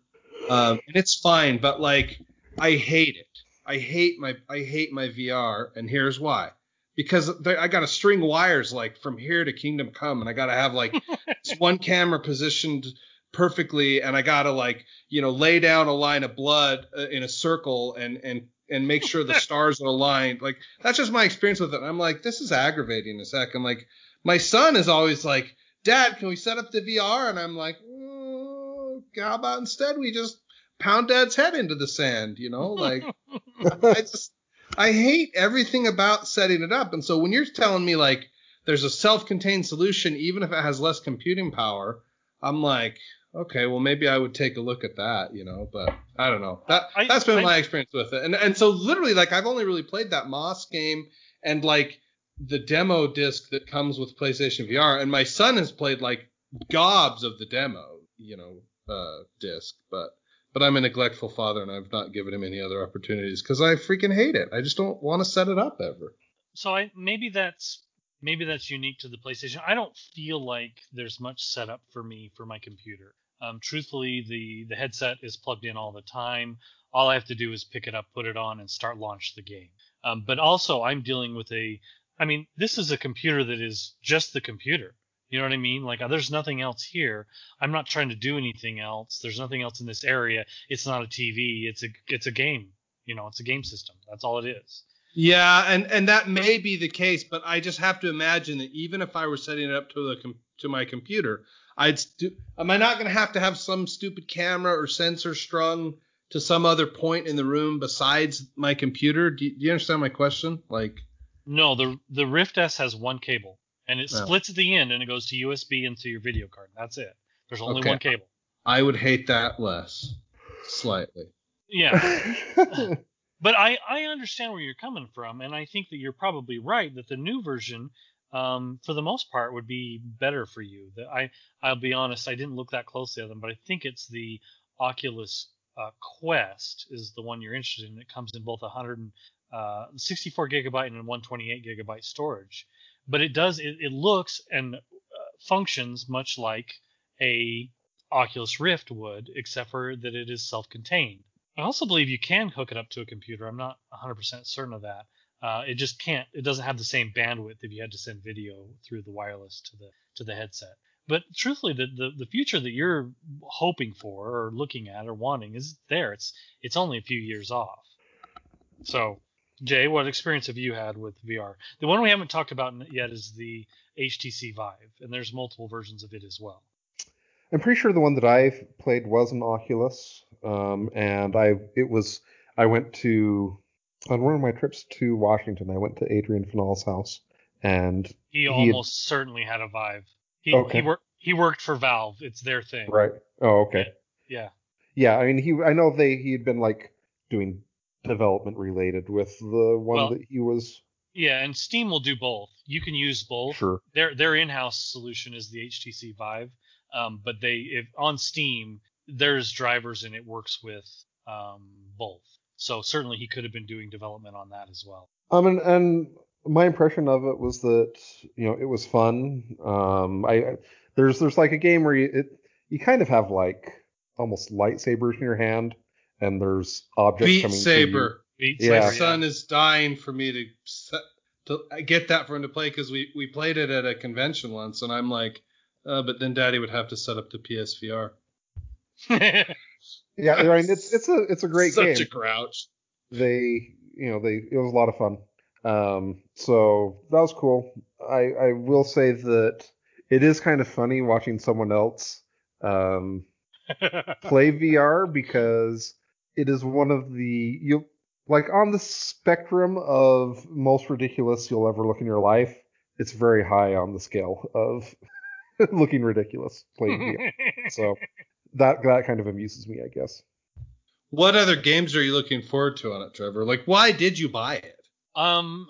Um, and it's fine, but like I hate it. I hate my I hate my VR, and here's why. Because I got to string wires like from here to Kingdom Come, and I got to have like one camera positioned perfectly, and I got to like you know lay down a line of blood uh, in a circle and and and make sure the stars are aligned. Like that's just my experience with it. And I'm like, this is aggravating a heck. I'm like, my son is always like, Dad, can we set up the VR? And I'm like, "Mm, how about instead we just pound Dad's head into the sand? You know, like I just I hate everything about setting it up. And so when you're telling me like there's a self-contained solution, even if it has less computing power, I'm like, okay, well maybe I would take a look at that, you know, but I don't know. That I- that's been I- my experience with it. And and so literally like I've only really played that Moss game and like the demo disc that comes with PlayStation VR and my son has played like gobs of the demo, you know, uh disc, but but I'm a neglectful father and I've not given him any other opportunities cuz I freaking hate it. I just don't want to set it up ever. so I maybe that's maybe that's unique to the PlayStation. I don't feel like there's much setup for me for my computer. Um, truthfully, the the headset is plugged in all the time. All I have to do is pick it up, put it on, and start launch the game. Um, but also, I'm dealing with a. I mean, this is a computer that is just the computer. You know what I mean? Like, uh, there's nothing else here. I'm not trying to do anything else. There's nothing else in this area. It's not a TV. It's a it's a game. You know, it's a game system. That's all it is. Yeah, and and that may be the case, but I just have to imagine that even if I were setting it up to the com- to my computer, I'd stu- am I not going to have to have some stupid camera or sensor strung to some other point in the room besides my computer? Do you, do you understand my question? Like, No, the the Rift S has one cable, and it Oh. splits at the end, and it goes to USB into your video card. That's it. There's only Okay. one cable. I would hate that less, slightly. Yeah, but I I understand where you're coming from, and I think that you're probably right that the new version, um, for the most part, would be better for you. That I I'll be honest, I didn't look that closely at them, but I think it's the Oculus uh, Quest is the one you're interested in. It comes in both 100 and, uh, 64 gigabyte and 128 gigabyte storage, but it does it, it looks and uh, functions much like a Oculus Rift would, except for that it is self-contained. I also believe you can hook it up to a computer. I'm not 100% certain of that. Uh, it just can't. It doesn't have the same bandwidth if you had to send video through the wireless to the to the headset. But truthfully, the, the, the future that you're hoping for or looking at or wanting is there. It's it's only a few years off. So, Jay, what experience have you had with VR? The one we haven't talked about yet is the HTC Vive, and there's multiple versions of it as well. I'm pretty sure the one that I've played was an Oculus, um, and I it was I went to on one of my trips to Washington. I went to Adrian Final's house, and He, He had- almost certainly had a Vive. He Okay. he worked he worked for Valve. It's their thing. right. Oh, okay. Yeah. Yeah, I mean he I know they he had been like doing development related with the one Well- that he was Yeah, and Steam will do both. You can use both. sure. Their their in-house solution is the HTC Vive, um, but they if on Steam there's drivers and it works with um, both. So certainly he could have been doing development on that as well. Um, and, and my impression of it was that you know it was fun. Um, I I- there's there's like a game where you it you kind of have like almost lightsabers in your hand, and there's objects Beat coming Saber. Beat Yeah. My Saber, son is dying for me to set, to get that for him to play because we we played it at a convention once, and I'm like, uh, but then Daddy would have to set up the PSVR. yeah. you. Yeah, I mean it's it's a it's a great Such game. Such a grouch. they you know they it was a lot of fun um so that was cool i i will say that it is kind of funny watching someone else um play vr because it is one of the you like on the spectrum of most ridiculous you'll ever look in your life it's very high on the scale of looking ridiculous playing vr so that that kind of amuses me i guess What other games are you looking forward to on it, Trevor? Like, why did you buy it? Um,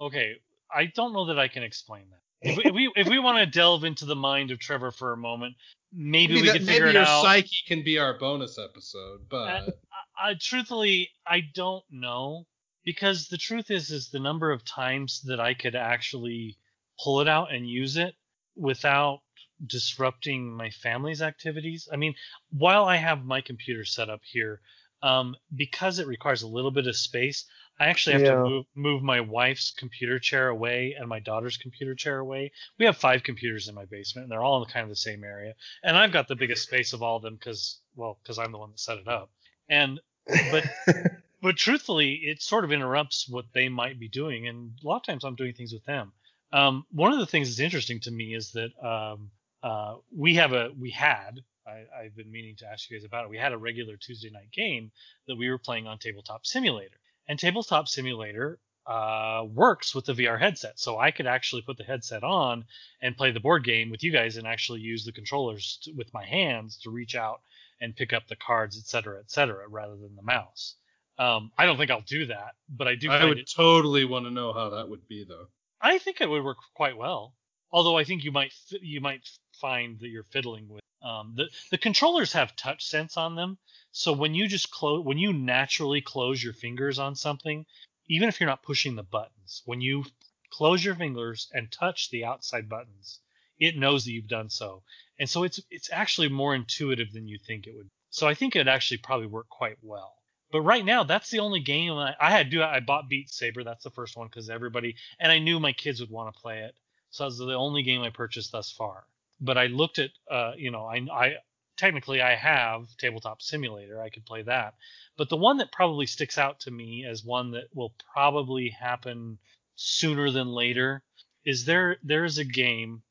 okay, I don't know that I can explain that. If we if we, if we want to delve into the mind of Trevor for a moment, maybe, we that- could figure maybe it your out. psyche can be our bonus episode, but I, truthfully I don't know because the truth is is the number of times that I could actually pull it out and use it without disrupting my family's activities. I mean, while I have my computer set up here, um, because it requires a little bit of space, I actually have Yeah. to move, move my wife's computer chair away and my daughter's computer chair away. We have five computers in my basement, and they're all in kind of the same area. And I've got the biggest space of all of them because, well, because I'm the one that set it up. And but but truthfully, it sort of interrupts what they might be doing, and a lot of times I'm doing things with them. Um, one of the things that's interesting to me is that um, uh, we have a we had I, I've been meaning to ask you guys about it. We had a regular Tuesday night game that we were playing on Tabletop Simulator, and Tabletop Simulator uh, works with the VR headset. So I could actually put the headset on and play the board game with you guys and actually use the controllers to, with my hands to reach out and pick up the cards, et cetera, et cetera, rather than the mouse. Um, I don't think I'll do that, but I do. I would it, totally want to know how that would be, though. I think it would work quite well. Although I think you might you might find that you're fiddling with um, the the controllers have touch sense on them. So when you just close when you naturally close your fingers on something, even if you're not pushing the buttons, when you close your fingers and touch the outside buttons, it knows that you've done so. And so it's it's actually more intuitive than you think it would. So I think it'd actually probably work quite well. But right now, that's the only game I, I had. Do I bought Beat Saber? That's the first one because everybody and I knew my kids would want to play it. So that was the only game I purchased thus far. But I looked at, uh, you know, I, I technically I have Tabletop Simulator. I could play that. But the one that probably sticks out to me as one that will probably happen sooner than later is there. There is a game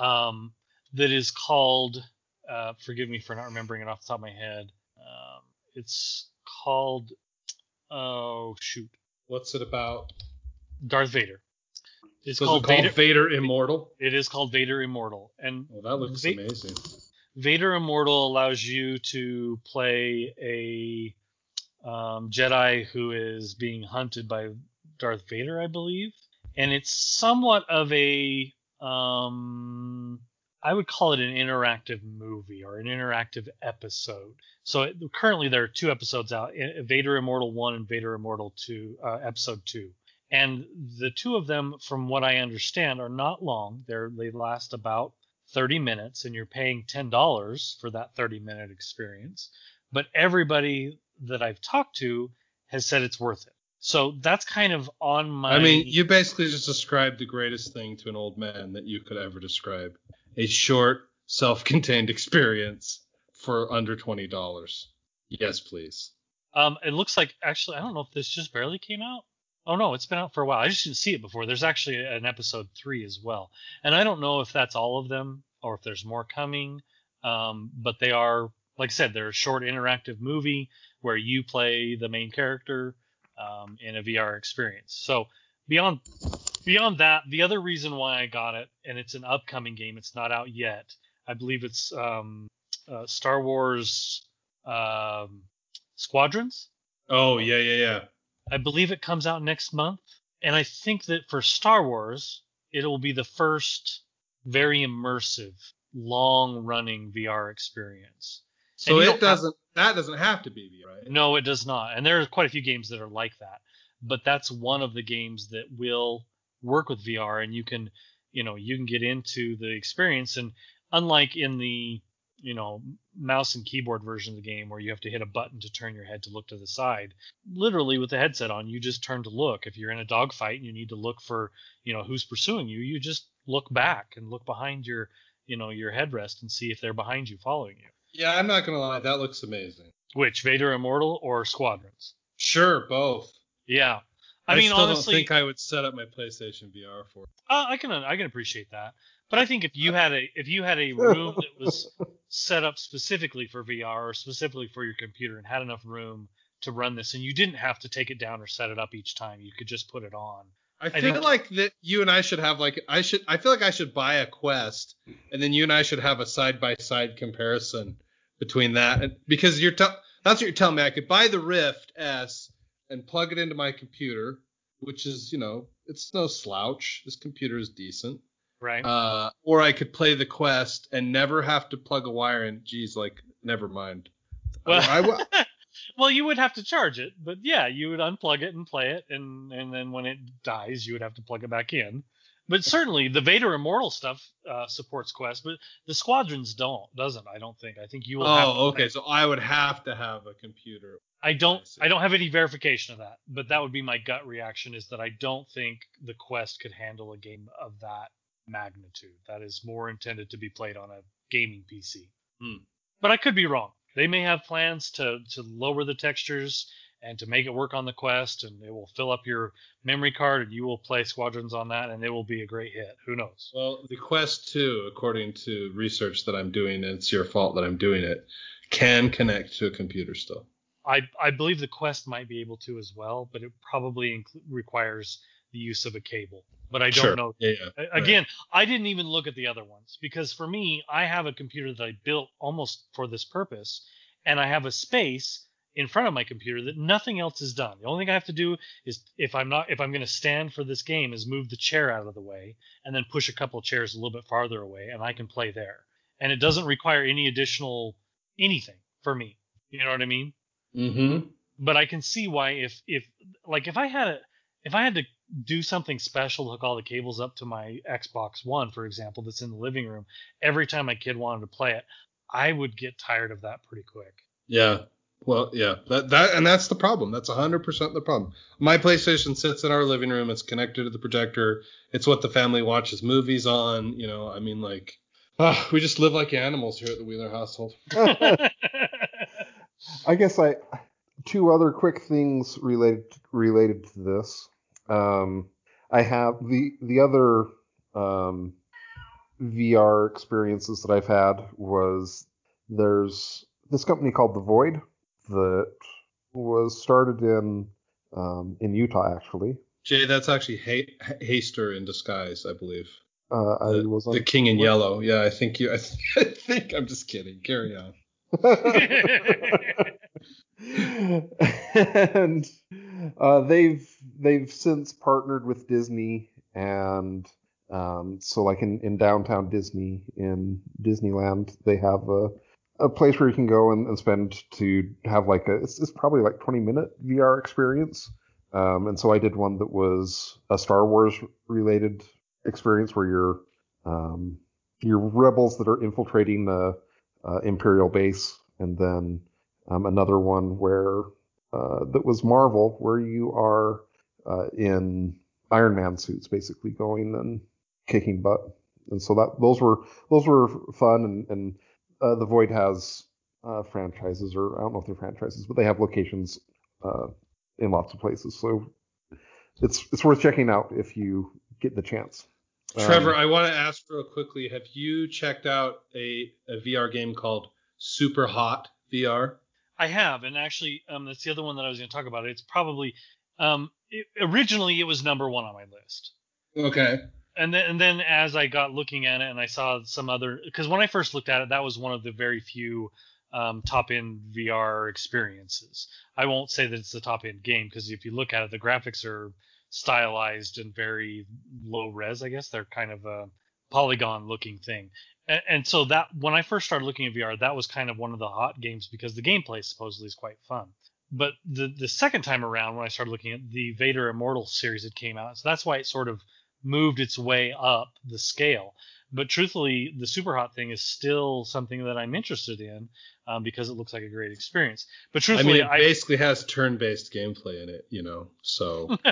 um, that is called. Uh, forgive me for not remembering it off the top of my head. Um, it's called. Oh shoot, What's it about? Darth Vader. It's So called, it Vader. Vader Immortal? It is called Vader Immortal, and Well, that looks Va- amazing. Vader Immortal allows you to play a um, Jedi who is being hunted by Darth Vader, I believe, and it's somewhat of a um, I would call it an interactive movie or an interactive episode. So it, currently there are two episodes out: Vader Immortal One and Vader Immortal Two, uh, Episode Two. And the two of them, from what I understand, are not long. They're they last about 30 minutes and you're paying $10 for that 30 minute experience. But everybody that I've talked to has said it's worth it. So that's kind of on my. I mean, you basically just described the greatest thing to an old man that you could ever describe a short, self contained experience for under $20. Yes, please. Um, it looks like actually, I don't know if this just barely came out. Oh no, it's been out for a while. I just didn't see it before. There's actually an episode three as well, and I don't know if that's all of them or if there's more coming. Um, but they are, like I said, they're a short interactive movie where you play the main character um, in a VR experience. So beyond beyond that, the other reason why I got it, and it's an upcoming game, it's not out yet. I believe it's um, uh, Star Wars um, Squadrons. Oh, yeah, yeah, yeah. I believe it comes out next month. And I think that for Star Wars, it'll be the first very immersive, long running VR experience. So it don't have- doesn't, that doesn't have to be, right? No, it does not. And there are quite a few games that are like that. But that's one of the games that will work with VR and you can, you know, you can get into the experience and unlike in the, you know, mouse and keyboard version of the game where you have to hit a button to turn your head to look to the side, literally with the headset on, you just turn to look. If you're in a dogfight and you need to look for, you know, who's pursuing you, you just look back and look behind your, you know, your headrest and see if they're behind you following you. Yeah, I'm not going to lie. That looks amazing. Which Vader Immortal or Squadrons? Sure, both. Yeah. I, I, mean, still honestly, don't think I would set up my PlayStation VR for it. uh, I can I can appreciate that. But I think if you had a if you had a room that was set up specifically for VR or specifically for your computer and had enough room to run this, and you didn't have to take it down or set it up each time, you could just put it on. I feel think- like that you and I should have like I should I feel like I should buy a Quest and then you and I should have a side by side comparison between that and because you're tell that's what you're telling me. I could buy the Rift S and plug it into my computer which is you know it's no slouch. This computer is decent. Right. uh, or I could play the Quest and never have to plug a wire in. Geez like never mind. Well, I, I, well, you would have to charge it, but yeah, you would unplug it and play it, and and then when it dies, you would have to plug it back in. But certainly, the Vader Immortal stuff uh, supports Quest, but the Squadrons don't, doesn't? I don't think. I think you will. have oh okay so I would have to have a computer I don't I. I don't have any verification of that, but that would be my gut reaction is that I don't think the Quest could handle a game of that magnitude. That is more intended to be played on a gaming PC. Hmm. But I could be wrong. They may have plans to to lower the textures and to make it work on the Quest and it will fill up your memory card and you will play Squadrons on that and it will be a great hit. Who knows? Well, the Quest 2, according to research that I'm doing, and it's your fault that I'm doing it, can connect to a computer still. I I believe the Quest might be able to as well, but it probably inc- requires the use of a cable. But I don't Sure. know. Yeah, yeah. Again, I didn't even look at the other ones because for me, I have a computer that I built almost for this purpose, and I have a space in front of my computer that nothing else is done. The only thing I have to do is if I'm not if I'm going to stand for this game is move the chair out of the way and then push a couple chairs a little bit farther away and I can play there. And it doesn't require any additional anything for me. You know what I mean? Mm-hmm. but I can see why if if like if I had a if I had to do something special to hook all the cables up to my Xbox One, for example, that's in the living room, every time my kid wanted to play it, I would get tired of that pretty quick. Yeah. Well, yeah. That that and that's the problem. That's 100% the problem. My PlayStation sits in our living room. It's connected to the projector. It's what the family watches movies on. You know, I mean, like, ah, we just live like animals here at the Wheeler household. I guess I two other quick things related related to this. Um, I have the the other um, VR experiences that I've had was there's this company called The Void that was started in um, in Utah actually. Jay, that's actually ha- Hastur in disguise, I believe. Uh, I The, was on the King in Yellow. Yeah, I think you. I, I think I'm just kidding. Carry on. and uh, they've they've since partnered with Disney, and um, so like in, in downtown Disney in Disneyland, they have a a place where you can go and, and spend to have like a it's, it's probably like 20 minute VR experience. Um, and so I did one that was a Star Wars related experience where you're um, you're rebels that are infiltrating the uh, Imperial base, and then um, another one where uh, that was Marvel, where you are uh, in Iron Man suits, basically going and kicking butt. And so that those were those were fun, and, and uh, the Void has uh, franchises, or I don't know if they're franchises, but they have locations uh, in lots of places. So it's it's worth checking out if you get the chance. Um, Trevor, I want to ask real quickly: Have you checked out a, a VR game called Super Hot VR? I have, and actually, um, that's the other one that I was going to talk about. It's probably um, it, originally it was number one on my list. Okay. and then and then as I got looking at it and I saw some other because when I first looked at it that was one of the very few um, top end VR experiences. I won't say that it's the top end game because if you look at it, the graphics are stylized and very low res. I guess they're kind of a polygon looking thing. And, and so that when I first started looking at VR, that was kind of one of the hot games because the gameplay supposedly is quite fun. But the the second time around, when I started looking at the Vader Immortal series that came out, so that's why it sort of moved its way up the scale. But truthfully, the super hot thing is still something that I'm interested in um, because it looks like a great experience. But truthfully, I mean, it basically has turn-based gameplay in it, you know. So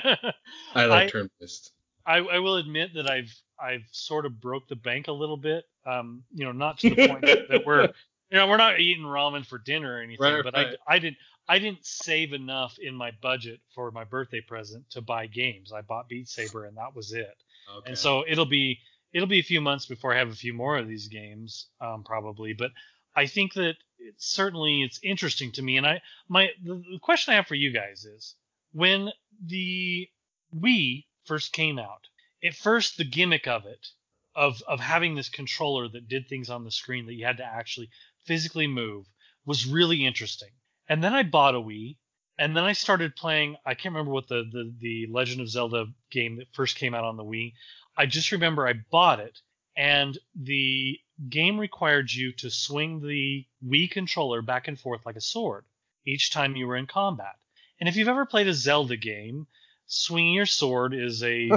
I like I- turn-based. I, I will admit that I've I've sort of broke the bank a little bit. Um, you know, not to the point that, we're you know we're not eating ramen for dinner or anything, Right, but right. I I didn't I didn't save enough in my budget for my birthday present to buy games. I bought Beat Saber and that was it. Okay. And so it'll be it'll be a few months before I have a few more of these games, um, probably. But I think that it, certainly it's interesting to me. And I my the, the question I have for you guys is when the Wii first came out, at first the gimmick of it of of having this controller that did things on the screen that you had to actually physically move was really interesting. And then I bought a Wii and then I started playing. I can't remember what the, the the Legend of Zelda game that first came out on the Wii. I just remember I bought it, and the game required you to swing the Wii controller back and forth like a sword each time you were in combat. And if you've ever played a Zelda game, swinging your sword is a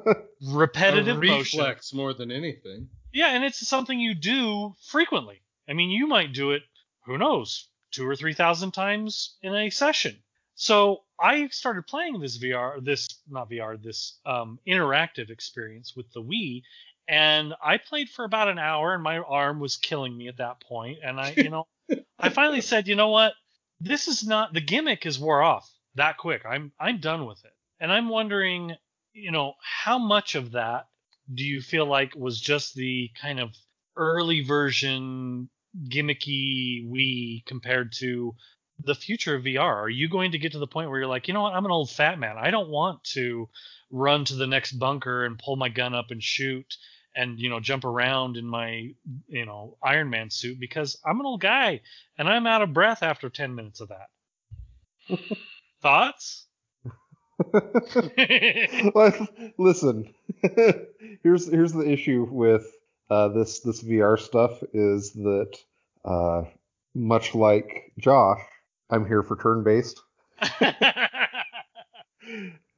repetitive a motion. reflex more than anything. Yeah, and it's something you do frequently. I mean, you might do it, who knows, two or three thousand times in a session. So I started playing this VR, this not VR, this um, interactive experience with the Wii, and I played for about an hour, and my arm was killing me at that point. And I, you know, I finally said, you know what, this is not the gimmick is wore off that quick. I'm I'm done with it, and I'm wondering, you know, how much of that do you feel like was just the kind of early version gimmicky Wii compared to the future of VR? Are you going to get to the point where you're like, you know what, I'm an old fat man. I don't want to run to the next bunker and pull my gun up and shoot and you know jump around in my you know Iron Man suit because I'm an old guy and I'm out of breath after 10 minutes of that. Thoughts? Well, Listen, here's here's the issue with uh, this this VR stuff is that uh, much like Josh, I'm here for turn based.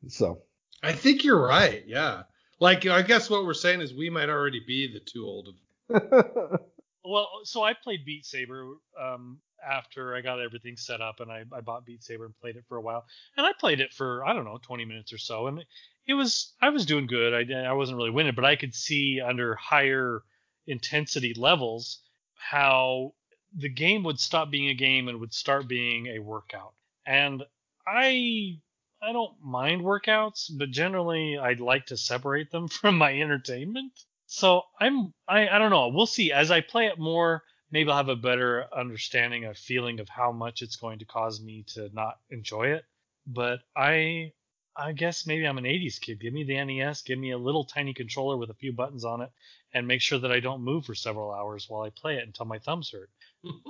So I think you're right. Yeah. Like I guess what we're saying is we might already be the too old of. well, so I played Beat Saber um, after I got everything set up, and I, I bought Beat Saber and played it for a while. And I played it for I don't know 20 minutes or so, and it was I was doing good. I I wasn't really winning, but I could see under higher intensity levels how the game would stop being a game and would start being a workout. And I I don't mind workouts, but generally I'd like to separate them from my entertainment. So I'm I, I don't know. We'll see. As I play it more, maybe I'll have a better understanding, a feeling of how much it's going to cause me to not enjoy it. But I I guess maybe I'm an 80s kid. Give me the NES, give me a little tiny controller with a few buttons on it, and make sure that I don't move for several hours while I play it until my thumbs hurt.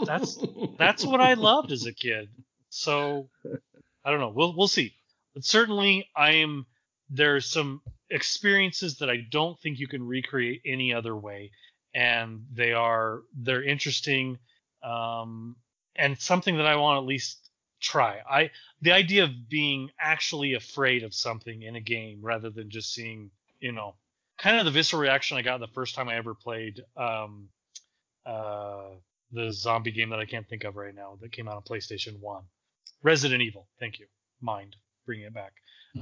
That's that's what I loved as a kid. So I don't know. We'll we'll see. But certainly I am there's some experiences that I don't think you can recreate any other way. And they are they're interesting um, and something that I want to at least try. I the idea of being actually afraid of something in a game rather than just seeing, you know, kind of the visceral reaction I got the first time I ever played um, uh, the zombie game that I can't think of right now that came out on PlayStation One, Resident Evil. Thank you, mind bringing it back.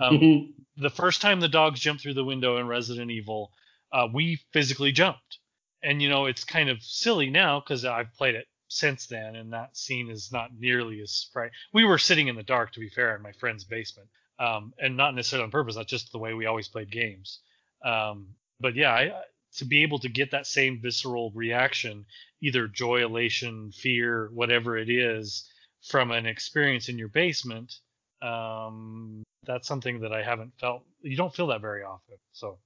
Um, the first time the dogs jumped through the window in Resident Evil, uh, we physically jumped, and you know it's kind of silly now because I've played it since then, and that scene is not nearly as bright. We were sitting in the dark, to be fair, in my friend's basement, um, and not necessarily on purpose. That's just the way we always played games. Um, but yeah, I, to be able to get that same visceral reaction, either joy, elation, fear, whatever it is, from an experience in your basement, um, that's something that I haven't felt. You don't feel that very often. So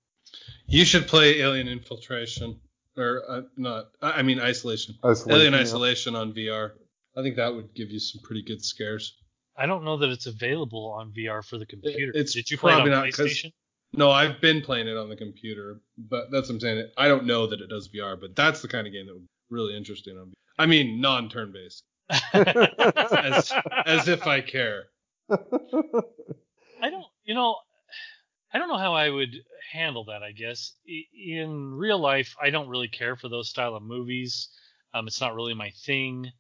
You should play Alien Infiltration or uh, not. I I mean Isolation. Isolation, Alien yeah. Isolation on VR. I think that would give you some pretty good scares. I don't know that it's available on VR for the computer. it's Did you play it on probably not 'cause- PlayStation? No, I've been playing it on the computer, but that's what I'm saying. I don't know that it does VR, but that's the kind of game that would be really interesting on. VR. I mean, non-turn based, as as if I care. I don't, you know, I don't know how I would handle that. I guess in real life, I don't really care for those style of movies. Um, it's not really my thing.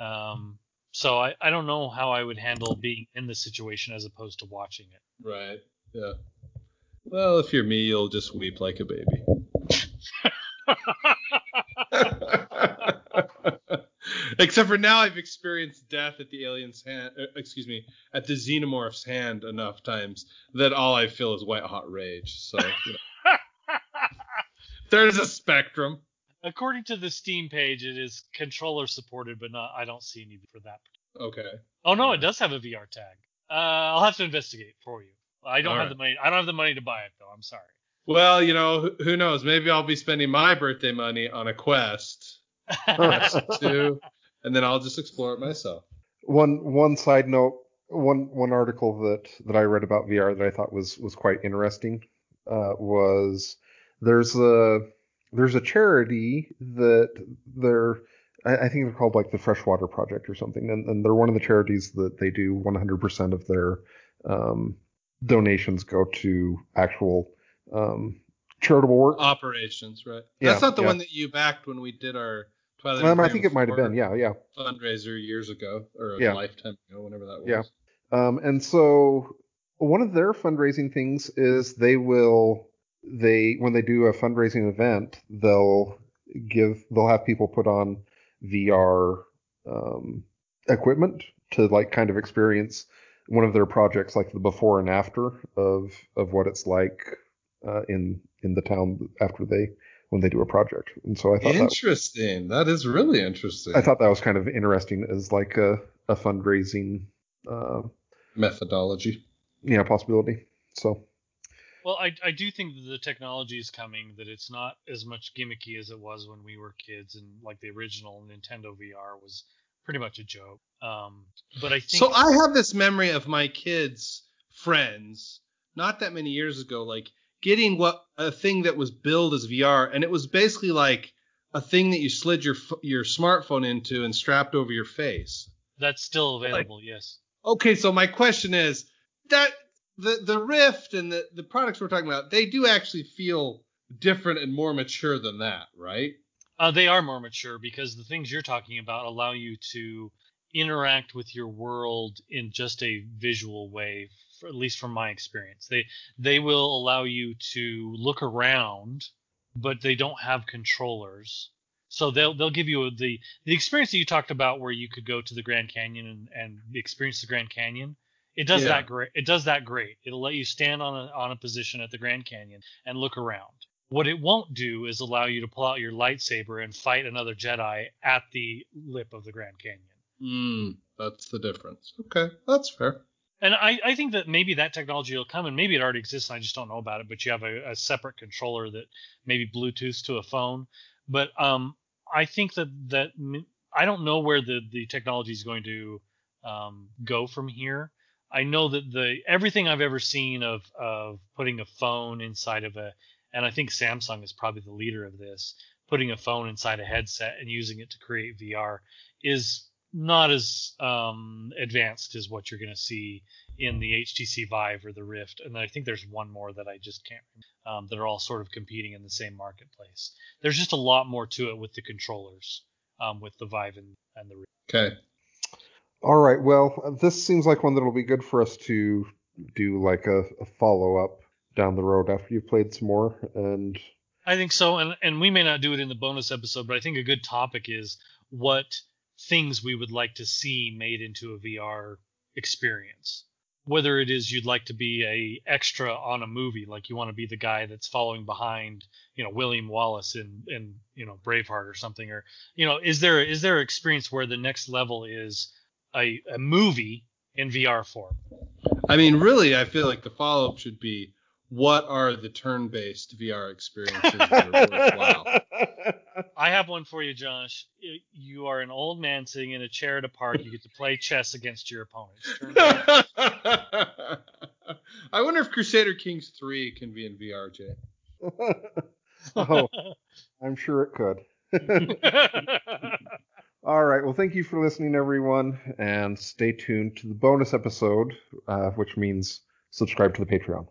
Um, so I, I don't know how I would handle being in the situation as opposed to watching it. Right. Yeah. Well, if you're me, you'll just weep like a baby. Except for now, I've experienced death at the alien's hand. uh, Excuse me, at the xenomorph's hand enough times that all I feel is white hot rage. So you know. there's a spectrum. According to the Steam page, it is controller supported, but not. I don't see any for that. Okay. Oh no, it does have a VR tag. Uh, I'll have to investigate for you. I don't All have right. the money. I don't have the money to buy it though. I'm sorry. Well, you know, who- who knows? Maybe I'll be spending my birthday money on a quest, quest two, and then I'll just explore it myself. one one side note, one one article that that I read about VR that I thought was was quite interesting uh, was there's a there's a charity that they're I, I think they're called like the Freshwater Project or something, and, and they're one of the charities that they do 100% of their um, donations go to actual um, charitable work. Operations, right? Yeah, That's not the yeah. one that you backed when we did our. Um, I think it might have been, yeah, yeah. Fundraiser years ago, or a Yeah. lifetime ago, whenever that was. Yeah. Um, and so one of their fundraising things is they will they when they do a fundraising event they'll give they'll have people put on VR um, equipment to like kind of experience one of their projects like the before and after of of what it's like uh, in in the town after they when they do a project and so I thought that Interesting. That is really interesting. I thought that was kind of interesting as like a, a fundraising uh, Methodology. yeah possibility. So Well, I, I do think that the technology is coming, that it's not as much gimmicky as it was when we were kids, and like the original Nintendo VR was pretty much a joke. Um, but I think So I have this memory of my kids' friends, not that many years ago, like getting what a thing that was billed as VR, and it was basically like a thing that you slid your your smartphone into and strapped over your face. that's still available. yes. Okay, so my question is that the the Rift and the the products we're talking about, they do actually feel different and more mature than that, right? Uh, they are more mature because the things you're talking about allow you to interact with your world in just a visual way, for, at least from my experience. They they will allow you to look around, but they don't have controllers. So they'll they'll give you the the experience that you talked about where you could go to the Grand Canyon and, and experience the Grand Canyon. It does Yeah. that great. It does that great. It'll let you stand on a on a position at the Grand Canyon and look around. What it won't do is allow you to pull out your lightsaber and fight another Jedi at the lip of the Grand Canyon. Hmm, that's the difference. Okay, that's fair. And I, I think that maybe that technology will come, and maybe it already exists, and I just don't know about it. But you have a, a separate controller that maybe Bluetooth to a phone. But um, I think that that I don't know where the the technology is going to um, go from here. I know that the everything I've ever seen of of putting a phone inside of a, and I think Samsung is probably the leader of this, putting a phone inside a headset and using it to create VR is not as um, advanced as what you're going to see in the HTC Vive or the Rift, and I think there's one more that I just can't remember. Um, that are all sort of competing in the same marketplace. There's just a lot more to it with the controllers, um, with the Vive and, and the Rift. Okay. All right. Well, this seems like one that'll be good for us to do like a, a follow up down the road after you've played some more. And I think so, and and we may not do it in the bonus episode, but I think a good topic is what things we would like to see made into a VR experience. Whether it is you'd like to be a extra on a movie, like you want to be the guy that's following behind, you know, William Wallace in in you know Braveheart or something, or you know, is there is there experience where the next level is a, a movie in VR form? I mean, really, I feel like the follow up should be what are the turn based VR experiences that are worthwhile? I have one for you, Josh. You are an old man sitting in a chair at a park. You get to play chess against your opponents. I wonder if Crusader Kings 3 can be in VR, Jay. oh, I'm sure it could. All right. Well, thank you for listening, everyone, and stay tuned to the bonus episode, uh, which means subscribe to the Patreon.